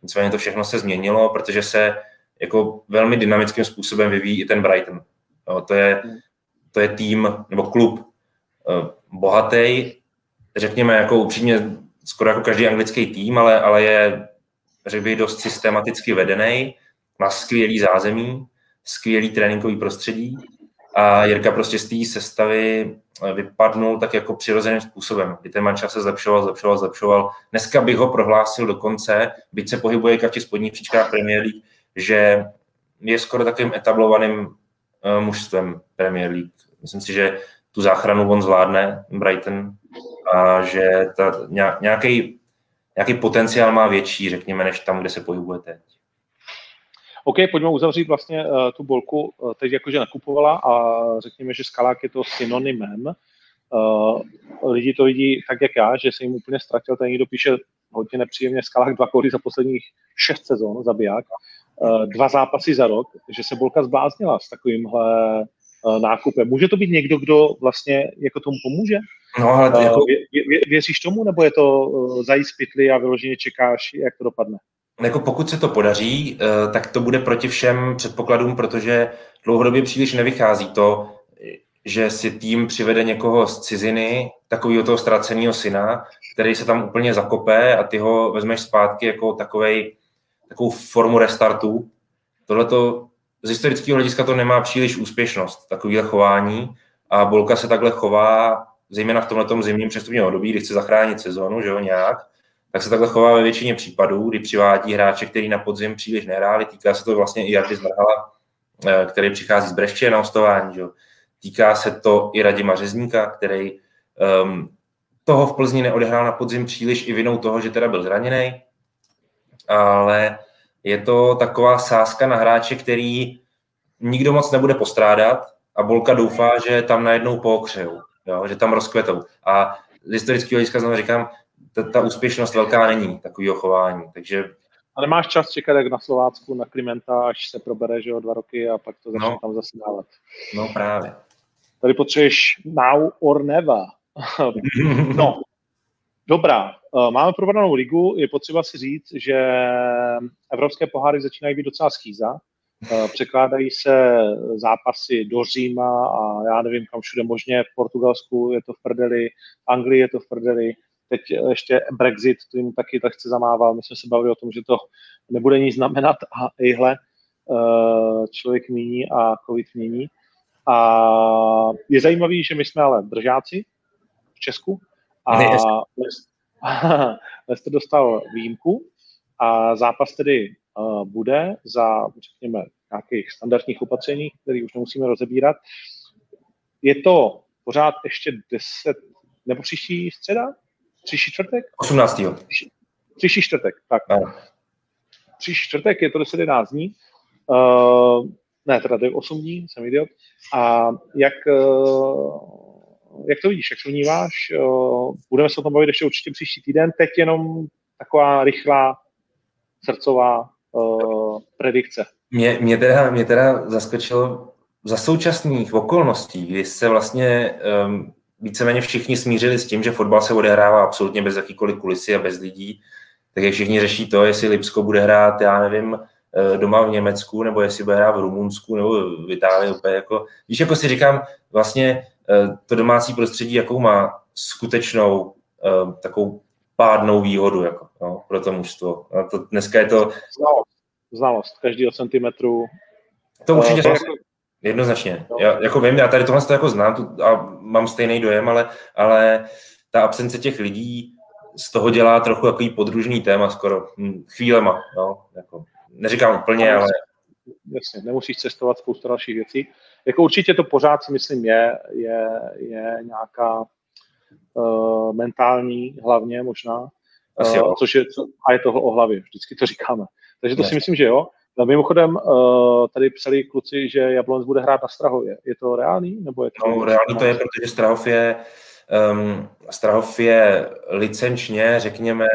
nicméně to všechno se změnilo, protože se jako velmi dynamickým způsobem vyvíjí i ten Brighton. Jo, to, je, to je tým nebo klub uh, bohatý, řekněme jako upřímně skoro jako každý anglický tým, ale, ale je řekl bych dost systematicky vedený, má skvělý zázemí, skvělý tréninkový prostředí a Jirka prostě z té sestavy eh, vypadnul tak jako přirozeným způsobem, kdy ten manča se zlepšoval, zlepšoval, zlepšoval. Dneska bych ho prohlásil dokonce, byť se pohybuje v těch spodních příčkách Premier League, že je skoro takovým etablovaným uh, mužstvem Premier League. Myslím si, že tu záchranu on zvládne, Brighton, a že ta, nějaký, nějaký potenciál má větší, řekněme, než tam, kde se pohybuje teď. OK, pojďme uzavřít vlastně uh, tu bolku, uh, teď jakože nakupovala a řekněme, že Skalák je to synonymem. Uh, lidi to vidí tak, jak já, že se jim úplně ztratil, ten někdo píše hodně nepříjemně Skalák dva kódy za posledních šest sezon, zabiják, uh, dva zápasy za rok, že se bolka zbláznila s takovýmhle nákupem. Může to být někdo, kdo vlastně jako tomu pomůže? No, ale jako... Vě, vě, věříš tomu, nebo je to zajíc pytli a vyloženě čekáš, jak to dopadne? Jako pokud se to podaří, eh, tak to bude proti všem předpokladům, protože dlouhodobě příliš nevychází to, že si tým přivede někoho z ciziny, takového toho ztraceného syna, který se tam úplně zakope a ty ho vezmeš zpátky jako takovej, takovou formu restartu. Tohle to z historického hlediska to nemá příliš úspěšnost, takovýhle chování a Bolka se takhle chová, zejména v tomhle zimním přestupním období, kdy chce zachránit sezonu, že jo, nějak, tak se takhle chová ve většině případů, kdy přivádí hráče, který na podzim příliš nehráli. Týká se to vlastně i Jardy Zmrhala, eh, který přichází z Breště na hostování. Že? Týká se to i Radima Řezníka, který um, toho v Plzni neodehrál na podzim příliš i vinou toho, že teda byl zraněný. Ale je to taková sázka na hráče, který nikdo moc nebude postrádat a Bolka doufá, že tam najednou pookřejou, jo? že tam rozkvetou. A z historického hlediska znovu říkám, ta, ta úspěšnost velká není takového chování, takže a nemáš čas čekat jak na Slovácku, na Klimenta, až se probere, že o dva roky a pak to začne no. tam zase dávat. No právě. Tady potřebuješ now or never. no, dobrá. Eh, máme probranou ligu, je potřeba si říct, že evropské poháry začínají být docela schýza. Eh, překládají se zápasy do Říma a já nevím kam všude možně. V Portugalsku je to v prdeli, v Anglii je to v prdeli, teď ještě Brexit, tím taky tak chce zamával. My jsme se bavili o tom, že to nebude nic znamenat a ejhle, eh, člověk mění a covid mění. A je zajímavý, že my jsme ale držáci v Česku a Lester dostal výjimku a zápas tedy uh, bude za, řekněme, nějakých standardních opatření, které už nemusíme rozebírat. Je to pořád ještě 10 nebo příští středa? Příští čtvrtek? 18. Příští čtvrtek, tak. No. Příští čtvrtek je to 10-11 dní. Uh, ne, teda 8 dní, jsem idiot. A jak, uh, jak to vidíš, jak to vnímáš? Uh, budeme se o tom bavit ještě určitě příští týden. Teď jenom taková rychlá srdcová uh, predikce. Mě, mě, teda, mě teda zaskočilo za současných okolností, kdy se vlastně um, víceméně všichni smířili s tím, že fotbal se odehrává absolutně bez jakýkoliv kulisy a bez lidí, tak jak všichni řeší to, jestli Lipsko bude hrát, já nevím, eh, doma v Německu, nebo jestli bude hrát v Rumunsku, nebo v Itálii, úplně jako, víš, jako si říkám, vlastně eh, to domácí prostředí, jakou má skutečnou takovou pádnou výhodu jako, no, pro to mužstvo. A to, dneska je to... Znalost, znalost každého centimetru. To určitě uh, jako... jednoznačně. No. Já jako vím, já tady tohle to jako znám tu, a mám stejný dojem, ale, ale ta absence těch lidí z toho dělá trochu takový podružný téma skoro hm, chvílema. No, jako, neříkám úplně, ale... Jasně, nemusíš cestovat spoustu dalších věcí. Jako určitě to pořád si myslím je, je, je nějaká uh, mentální hlavně možná, Asi uh, což je, a je toho o hlavě, vždycky to říkáme. Takže to ne. si myslím, že jo. No, mimochodem, uh, tady psali kluci, že Jablonec bude hrát na Strahově. Je to reálný? Nebo je to no, reálný to je, protože Strahov je, um, Strahov je licenčně, řekněme,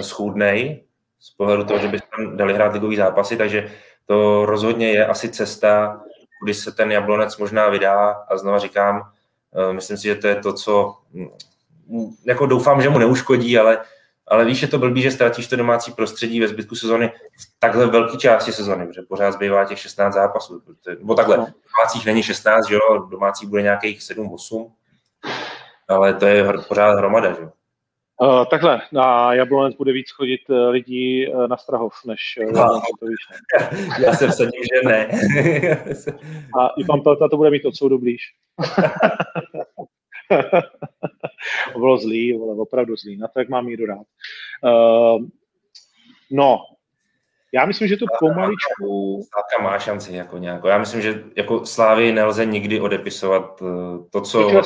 schůdnej z pohledu toho, že by tam dali hrát ligový zápasy, takže to rozhodně je asi cesta, kdy se ten Jablonec možná vydá a znova říkám, uh, myslím si, že to je to, co jako doufám, že mu neuškodí, ale, ale víš, je to blbý, že ztratíš to domácí prostředí ve zbytku sezony v takhle velké části sezony, protože pořád zbývá těch 16 zápasů. Nebo takhle, no. domácích není 16, že jo, domácích bude nějakých 7-8, ale to je pořád hromada, že jo. Uh, takhle, na Jablonec bude víc chodit uh, lidí uh, na Strahov, než uh, no. to víš. Já jsem se že ne. A i pan Pelta to bude mít od soudu blíž. bylo zlý, ale opravdu zlý. Na to, jak mám míru rád. Uh, no, já myslím, že to pomaličku... Slávka má šanci jako nějakou. Já myslím, že jako Slávy nelze nikdy odepisovat uh, to, co...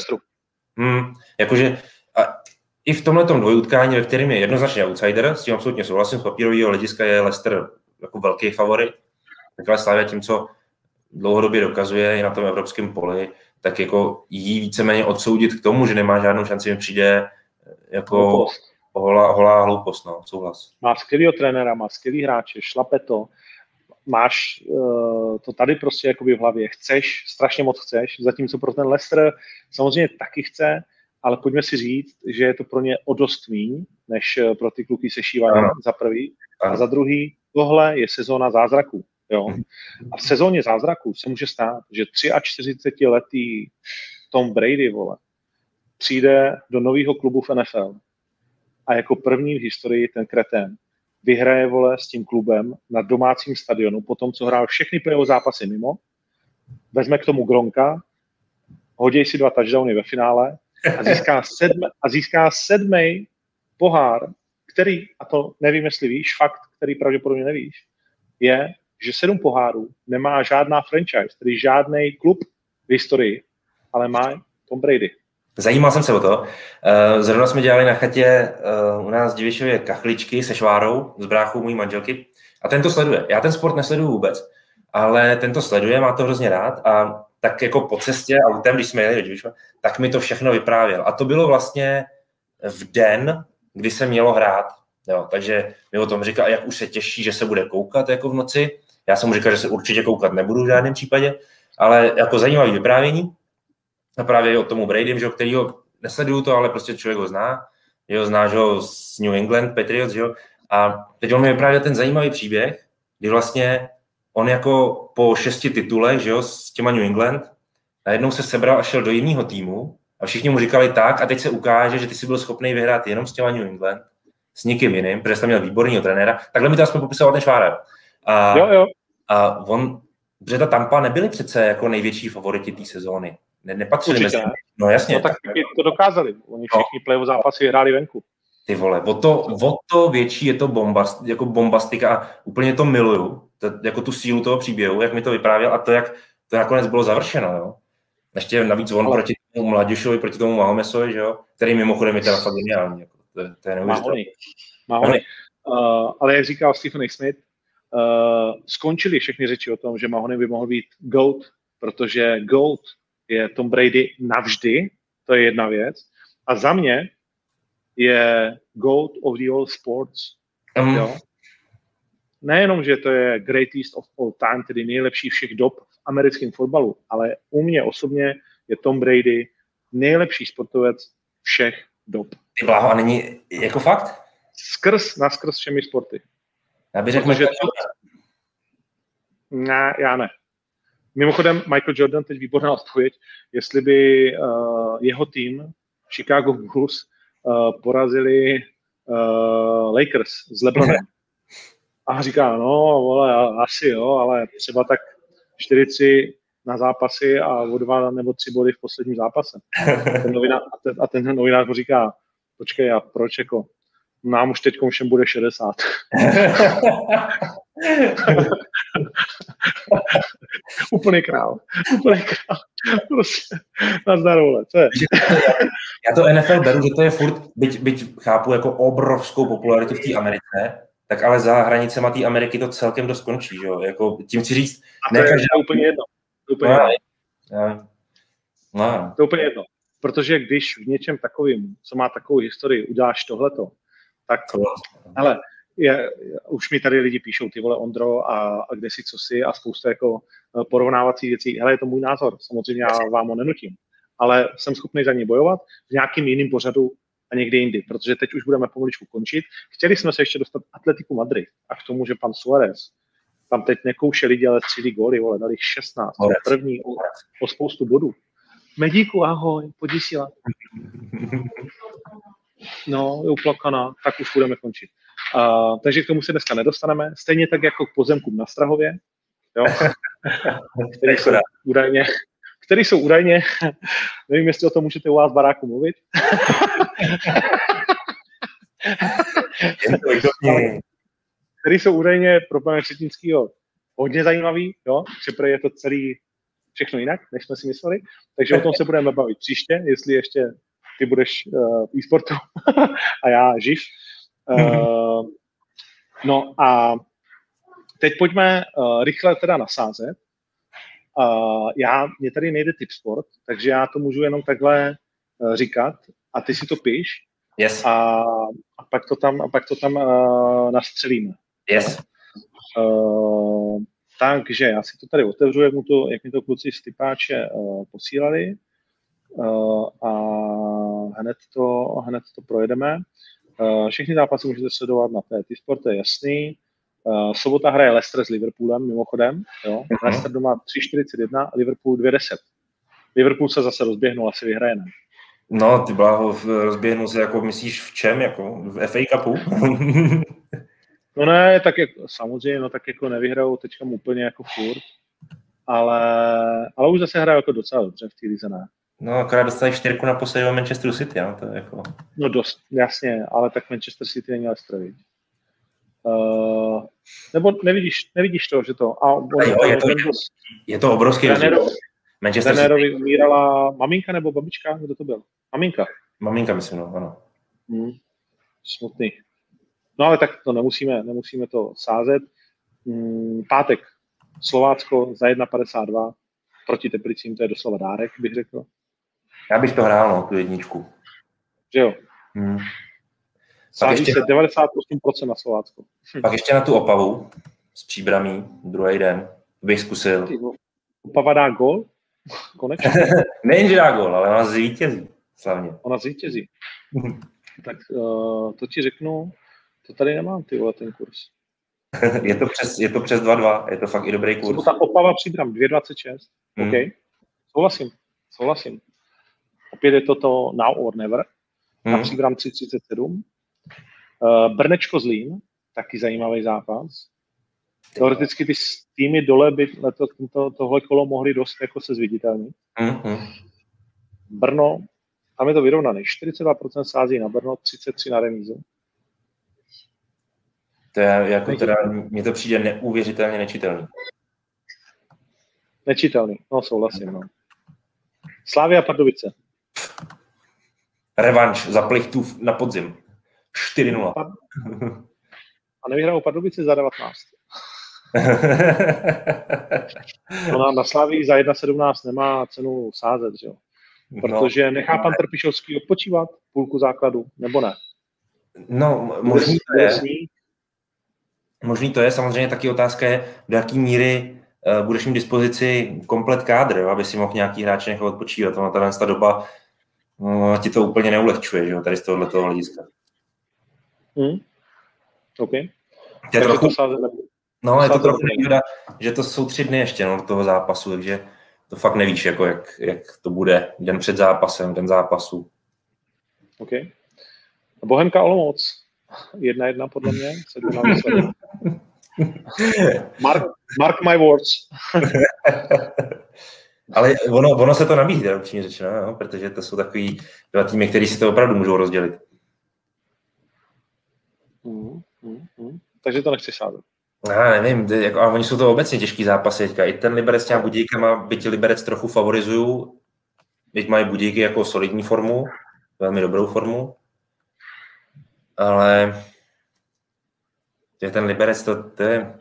Hmm, jakože a i v tomhle dvojutkání, ve kterém je jednoznačně outsider, s tím absolutně souhlasím, z papírového hlediska je Leicester jako velký favorit, takhle Slávia tím, co dlouhodobě dokazuje i na tom evropském poli, tak jako jí víceméně odsoudit k tomu, že nemá žádnou šanci, mi přijde eh, jako holá, holá hloupost, no, souhlas. Má skvělého trenéra, má skvělý hráče, šlape to, máš uh, to tady prostě jakoby v hlavě, chceš, strašně moc chceš, zatímco pro ten Leicester samozřejmě taky chce, ale pojďme si říct, že je to pro ně o dost míň, než eh, pro ty kluky se šívají za prvý. Ano. A za druhý, tohle je sezóna zázraků. Jo? A v sezóně zázraků se může stát, že 43-letý Tom Brady, vole, přijde do nového klubu v NFL a jako první v historii ten kretén vyhraje, vole, s tím klubem na domácím stadionu, po tom, co hrál všechny playoff zápasy mimo, vezme k tomu Gronka, hodí si dva touchdowny ve finále a získá, sedm, a získá sedmý pohár, který, a to nevím, jestli víš, fakt, který pravděpodobně nevíš, je, že sedm pohárů nemá žádná franchise, tedy žádný klub v historii, ale má Tom Brady. Zajímal jsem se o to. Eh, zrovna jsme dělali na chatě eh, u nás Divišově kachličky se švárou, s bráchou mojí manželky. A ten to sleduje. Já ten sport nesleduju vůbec, ale ten to sleduje, má to hrozně rád a tak jako po cestě autem, když jsme jeli do Divišova, tak mi to všechno vyprávěl. A to bylo vlastně v den, kdy se mělo hrát. Jo, takže mi o tom říkal, jak už se těší, že se bude koukat jako v noci. Já jsem mu říkal, že se určitě koukat nebudu v žádném případě, ale jako zajímavý vyprávění. A právě o tomu Bradym, že, kterýho nesleduju to, ale prostě člověk ho zná. Jeho zná, že ho z New England Patriots, jo. A teď on mi vyprávěl ten zajímavý příběh, kdy vlastně on jako po šesti titulech, že jo, s těma New England, najednou se sebral a šel do jiného týmu a všichni mu říkali tak a teď se ukáže, že ty jsi byl schopný vyhrát jenom s těma New England, s nikým jiným, protože jsi měl výborného trenéra. Takhle mi to aspoň popisoval ten Švára. A, jo, jo. A on, protože ta Tampa nebyli přece jako největší favoriti té sezóny. Ne, nepatřili mezi. No jasně. No tak to dokázali. Oni no. všichni play zápasy hráli venku. Ty vole, o to, o to větší je to bombast, jako bombastika a úplně to miluju, to, jako tu sílu toho příběhu, jak mi to vyprávěl a to, jak to nakonec bylo završeno, jo. Ještě navíc on Ale... proti tomu Mladěšovi, proti tomu Mahomesovi, že jo? který mimochodem je teda fakt geniální. Jako, to, to je Mahony. Mahony. Uh, ale jak říkal Stephen. Smith, uh, skončili všechny řeči o tom, že Mahony by mohl být GOAT, protože GOAT je Tom Brady navždy, to je jedna věc. A za mě je GOAT of the all sports. Um. Jo? Nejenom, že to je greatest of all time, tedy nejlepší všech dob v americkém fotbalu, ale u mě osobně je Tom Brady nejlepší sportovec všech dob. Ty bláho, a není jako fakt? Skrz, naskrz všemi sporty. Já bych řekl, že to... Ne, já ne. Mimochodem, Michael Jordan, teď výborná odpověď, jestli by uh, jeho tým Chicago Bulls uh, porazili uh, Lakers s LeBronem. A říká, no, vole, asi jo, ale třeba tak 4 na zápasy a o dva nebo tři body v posledním zápase. Ten novinář, a, ten, a ten novinář mu říká, počkej, a proč jako? Nám už teď všem bude 60. Úplný král. Úplný král. Prostě nazdar, vole. Co je? Já to NFL beru, že to je furt, byť, byť chápu jako obrovskou popularitu v té Americe, tak ale za hranicema té Ameriky to celkem dost končí, že jo? Jako, tím chci říct, a to ne je každá... úplně jedno. To úplně no, jedno. No. To je úplně jedno. Protože když v něčem takovým, co má takovou historii, uděláš tohleto, tak, ale je, už mi tady lidi píšou, ty vole Ondro, a, a kde si, co si a spousta jako eh, porovnávací věcí. Hele, je to můj názor, samozřejmě já vám ho nenutím, ale jsem schopný za ně bojovat v nějakým jiným pořadu a někdy jindy, protože teď už budeme pomaličku končit. Chtěli jsme se ještě dostat Atletiku Madrid a k tomu, že pan Suarez tam teď nekouše lidi, ale střílí góly, vole, dali 16, první o, o spoustu bodů. Medíku, ahoj, podísila. No, je uplakaná, tak už budeme končit. Uh, takže k tomu se dneska nedostaneme. Stejně tak jako k pozemkům na Strahově, jo, který, jsou údajně, který jsou údajně, nevím, jestli o tom můžete u vás v baráku mluvit. který jsou údajně pro pana Křetínského hodně zajímavý, jo, že je to celý všechno jinak, než jsme si mysleli. Takže o tom se budeme bavit příště, jestli ještě ty budeš uh, e-sportu a já živ. Uh, no a teď pojďme uh, rychle teda nasázet. Uh, já, mě tady nejde typ sport, takže já to můžu jenom takhle uh, říkat a ty si to píš yes. a, a pak to tam, a pak to tam uh, nastřelíme. Yes. Uh, takže já si to tady otevřu, jak, mu to, jak mi to kluci z typáče uh, posílali uh, a hned to, hned to projedeme. Uh, všechny zápasy můžete sledovat na TT Sport, to je jasný. Uh, sobota hraje Leicester s Liverpoolem, mimochodem. Jo? Uh-huh. Leicester doma 3.41, Liverpool 2.10. Liverpool se zase rozběhnul, asi vyhraje, ne? No, ty bláho, rozběhnu se, jako myslíš v čem, jako v FA Cupu? no ne, tak jak, samozřejmě, no tak jako nevyhrajou teďka úplně jako furt, ale, ale už zase hrajou jako docela dobře v té lize, ne? No, akorát dostali čtyřku na poslední Manchester City, no, to je jako... No dost, jasně, ale tak Manchester City není Leicester? Uh, nebo nevidíš, nevidíš to, že to... A on, jo, je, to, je to obrovský rozdíl. Manchester City. umírala maminka nebo babička? Kdo to byl? Maminka. Maminka, myslím, no, ano. Hmm. Smutný. No ale tak to nemusíme, nemusíme to sázet. Hmm, pátek. Slovácko za 1,52 proti Teplicím, to je doslova dárek, bych řekl. Já bych to hrál, no, tu jedničku. Že jo? Hmm. Sáží se na... 98% na Slovácko. Hm. Pak ještě na tu Opavu s příbramí, druhý den, bych zkusil. Opava dá gol? Konečně. Nejen, že dá gol, ale ona zvítězí. Slavně. Ona zvítězí. tak uh, to ti řeknu, to tady nemám, ty vole, ten kurz. je to přes, je to přes 2-2, je to fakt i dobrý kurz. Ta Opava příbram 2,26. Hmm. OK, souhlasím, souhlasím. Opět je to to now or never. Hmm. Na příbram 3,37. Uh, Brnečko Zlín, taky zajímavý zápas. Teoreticky ty týmy dole by to, to, tohle kolo mohly dost jako se zviditelnit. Mm-hmm. Brno, tam je to vyrovnané. 42% sází na Brno, 33 na remízu. To je jako teda, mně to přijde neuvěřitelně nečitelný. Nečitelný, no souhlasím, no. Slávia Pardubice. Revanš za Plichtův na podzim. 4-0. A nevyhrál Pardubice za 19. Ona na Slaví za 1,17 nemá cenu sázet, že jo? No. Protože no, nechá pan Trpišovský odpočívat půlku základu, nebo ne? No, možný to je. Možný to je, samozřejmě taky otázka je, do jaký míry uh, budeš mít dispozici komplet kádr, aby si mohl nějaký hráč nechat odpočívat. Ona ta doba no, ti to úplně neulehčuje, že jo, tady z tohohle hlediska. Hmm. OK. Je trochu, to no, je to trochu nevýhoda, že to jsou tři dny ještě no, toho zápasu, takže to fakt nevíš, jako jak, jak to bude den před zápasem, den zápasu. OK. Bohemka Olomouc. Jedna jedna podle mě. Se mark, mark my words. Ale ono, ono se to nabízí, teda upřímně řečeno, no, protože to jsou takový dva týmy, které si to opravdu můžou rozdělit. Mm, mm, mm. Takže to nechci sázet. Já nevím, jako, a oni jsou to obecně těžký zápasy teďka. I ten Liberec s těma budíkama, byť Liberec trochu favorizují, byť mají budíky jako solidní formu, velmi dobrou formu, ale je ten Liberec, to, to je,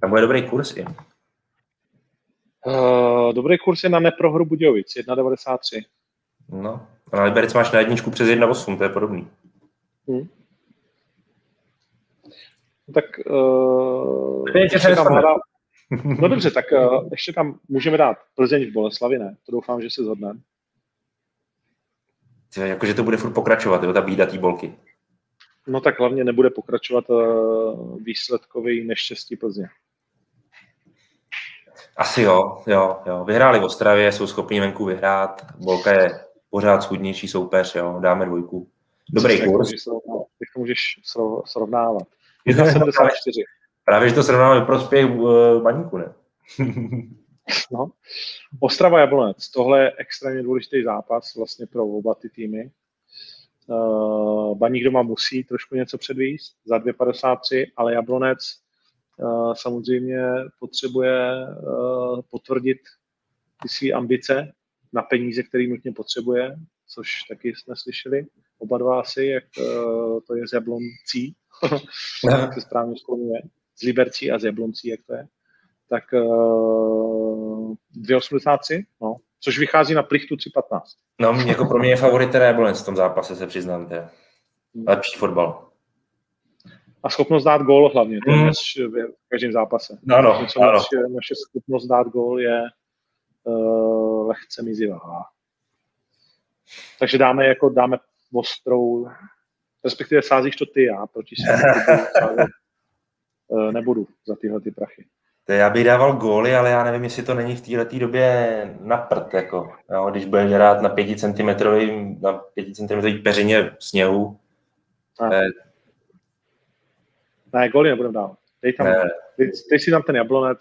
tam bude dobrý kurz i. Uh, dobrý kurz je na neprohru Budějovic, 1,93. No, a na Liberec máš na jedničku přes 1,8, to je podobný. Hmm. tak uh, ještě tam hledá... No dobře, tak uh, ještě tam můžeme dát Plzeň v Boleslavi, ne? To doufám, že se zhodneme. Jakože to bude furt pokračovat, jo, ta bída té bolky. No tak hlavně nebude pokračovat uh, výsledkový neštěstí Plzně. Asi jo, jo, jo. Vyhráli v Ostravě, jsou schopni venku vyhrát. Bolka je pořád schudnější soupeř, jo. Dáme dvojku. Dobrý kurz. Jak to můžeš srovnávat? 1,74. Právě, že to srovnáme prospěch uh, baníku, ne? no. Ostrava Jablonec. Tohle je extrémně důležitý zápas vlastně pro oba ty týmy. Uh, Baník doma musí trošku něco předvíst za 2,53, ale Jablonec samozřejmě potřebuje uh, potvrdit ty své ambice na peníze, které nutně potřebuje, což taky jsme slyšeli oba dva asi, jak to je z Jabloncí, jak se správně skloňuje, z Libercí a z Jabloncí, jak to je. Tak uh, 2,83, no, což vychází na plichtu 3,15. No, jako pro mě je favorit Jablonec v tom zápase, se přiznám. To je lepší fotbal. A schopnost dát gól hlavně, to je mm. v každém zápase. No, no, Něco, ano. Naše, naše schopnost dát gól je uh, lehce mizivá. Takže dáme jako dáme ostrou, respektive sázíš to ty, já proti sázet, uh, nebudu za tyhle ty prachy. To já bych dával góly, ale já nevím, jestli to není v této době na prd, jako, jo, když budeš hrát na 5 cm, na 5 cm peřině sněhu. Eh, ne góly nebudem dávat. Dej tam, ne. dej, dej, si tam ten jablonec.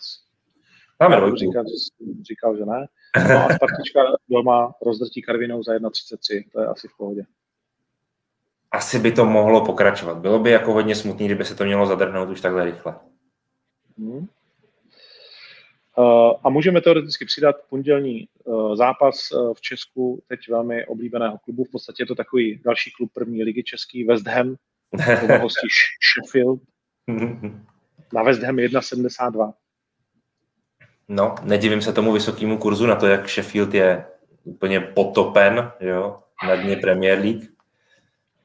Máme. Říkal, že, říkal, že ne. No a Spartička doma rozdrtí Karvinou za 1,33. To je asi v pohodě. Asi by to mohlo pokračovat. Bylo by jako hodně smutný, kdyby se to mělo zadrhnout už takhle rychle. Hmm. Uh, a můžeme teoreticky přidat pondělní uh, zápas uh, v Česku, teď velmi oblíbeného klubu. V podstatě je to takový další klub první ligy český, West Ham, hostí Sheffield. Na West Ham 1,72. No, nedivím se tomu vysokému kurzu na to, jak Sheffield je úplně potopen, jo, na dně Premier League.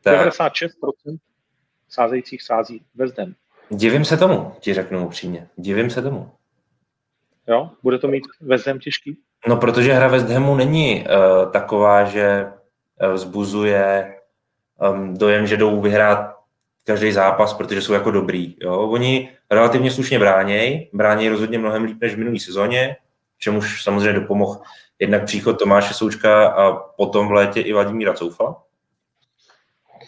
Tak... 96% sázejících sází West Ham. Divím se tomu, ti řeknu upřímně. Divím se tomu. Jo? Bude to mít West Ham těžký? No, protože hra West Hamu není uh, taková, že uh, vzbuzuje um, dojem, že jdou vyhrát každý zápas, protože jsou jako dobrý. Jo? Oni relativně slušně bránějí, bránějí rozhodně mnohem líp než v minulý sezóně, čemuž samozřejmě dopomohl jednak příchod Tomáše Součka a potom v létě i Vladimíra Coufala.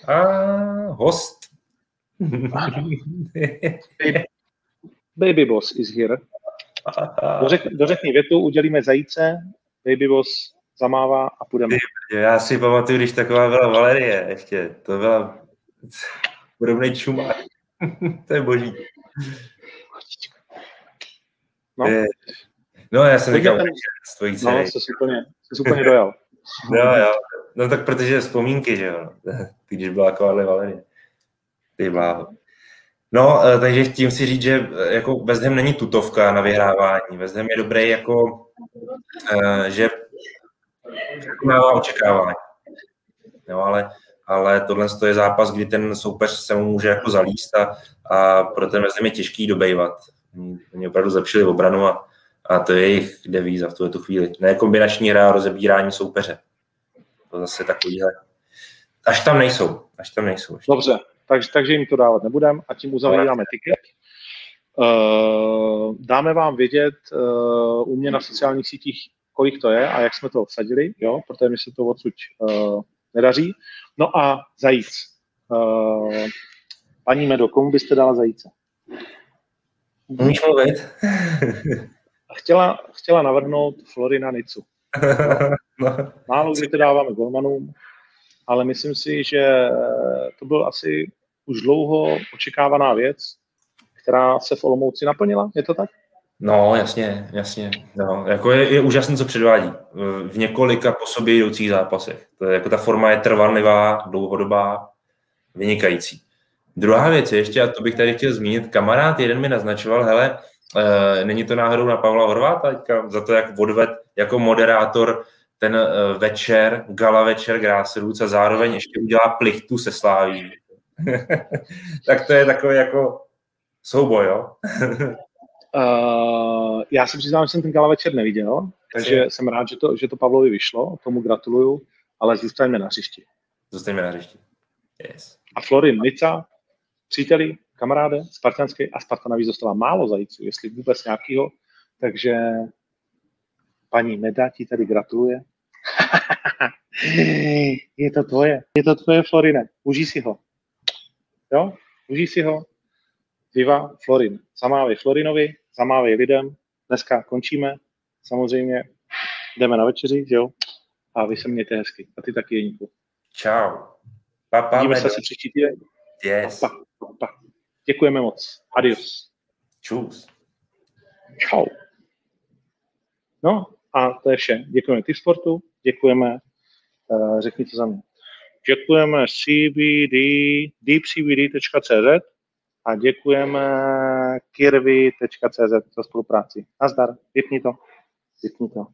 A host. Baby boss is here. Dořek, dořekni větu, udělíme zajíce, baby boss zamává a půjdeme. Já si pamatuju, když taková byla Valerie ještě. To byla podobný čumák. to je boží. No, no já jsem říkal, ten... s tvojí No, jsi úplně, jsi úplně dojel. jo, jo. No tak protože vzpomínky, že jo. Ty, když byla jako Ale Valerie. Ty bláho. No, eh, takže tím si říct, že eh, jako West Ham není tutovka na vyhrávání. West Ham je dobrý jako, eh, že má očekávání. Jo, ale, ale tohle je zápas, kdy ten soupeř se mu může jako zalíst a, a pro ten West je těžký dobejvat. Oni opravdu zlepšili obranu a, a to je jejich devíza v tuto chvíli. Ne kombinační hra a rozebírání soupeře. To zase takovýhle. Až tam nejsou. Až tam nejsou. Ještě. Dobře, takže, takže jim to dávat nebudeme a tím uzavíráme tiket. Uh, dáme vám vědět uh, u mě na sociálních sítích, kolik to je a jak jsme to vsadili, jo, protože mi se to odsud uh, nedaří. No a zajíc. Uh, paní Medo, komu byste dala zajíce? Umíš mluvit? chtěla, chtěla navrhnout Florina Nicu. No. Málo kdy to dáváme golmanům, ale myslím si, že to byl asi už dlouho očekávaná věc, která se v Olomouci naplnila, je to tak? No, jasně, jasně. No, jako je, je úžasné, co předvádí v několika po sobě jdoucích zápasech. To je, jako ta forma je trvanlivá, dlouhodobá, vynikající. Druhá věc je ještě, a to bych tady chtěl zmínit, kamarád jeden mi naznačoval, hele, e, není to náhodou na Pavla Horváta teďka, za to, jak odved jako moderátor ten e, večer, gala večer Grassroots a zároveň ještě udělá plichtu se Sláví. tak to je takový jako souboj, jo? uh, já se přiznám, že jsem ten gala večer neviděl, takže Jsi? jsem rád, že to, že to Pavlovi vyšlo, tomu gratuluju, ale zůstaňme na hřišti. Zůstaňme na hřišti. Yes. A Florin Lica, příteli, kamaráde, spartanský a Sparta navíc dostala málo zajíců, jestli vůbec nějakýho, takže paní Meda ti tady gratuluje. je to tvoje, je to tvoje, Florine, užij si ho. Jo? Užij si ho. Viva Florin. Zamávej Florinovi, zamávej lidem. Dneska končíme. Samozřejmě jdeme na večeři, jo? A vy se mějte hezky. A ty taky, Jeníku. Čau. Papa, Vidíme se příští týden. Yes. Pa, pa, pa. Děkujeme moc. Adios. Čus. Čau. No a to je vše. Děkujeme Tip Sportu, děkujeme, uh, řekni to za mě. Děkujeme CBD, deepcbd.cz a děkujeme kirvy.cz za spolupráci. Nazdar, vypni to, vypni to.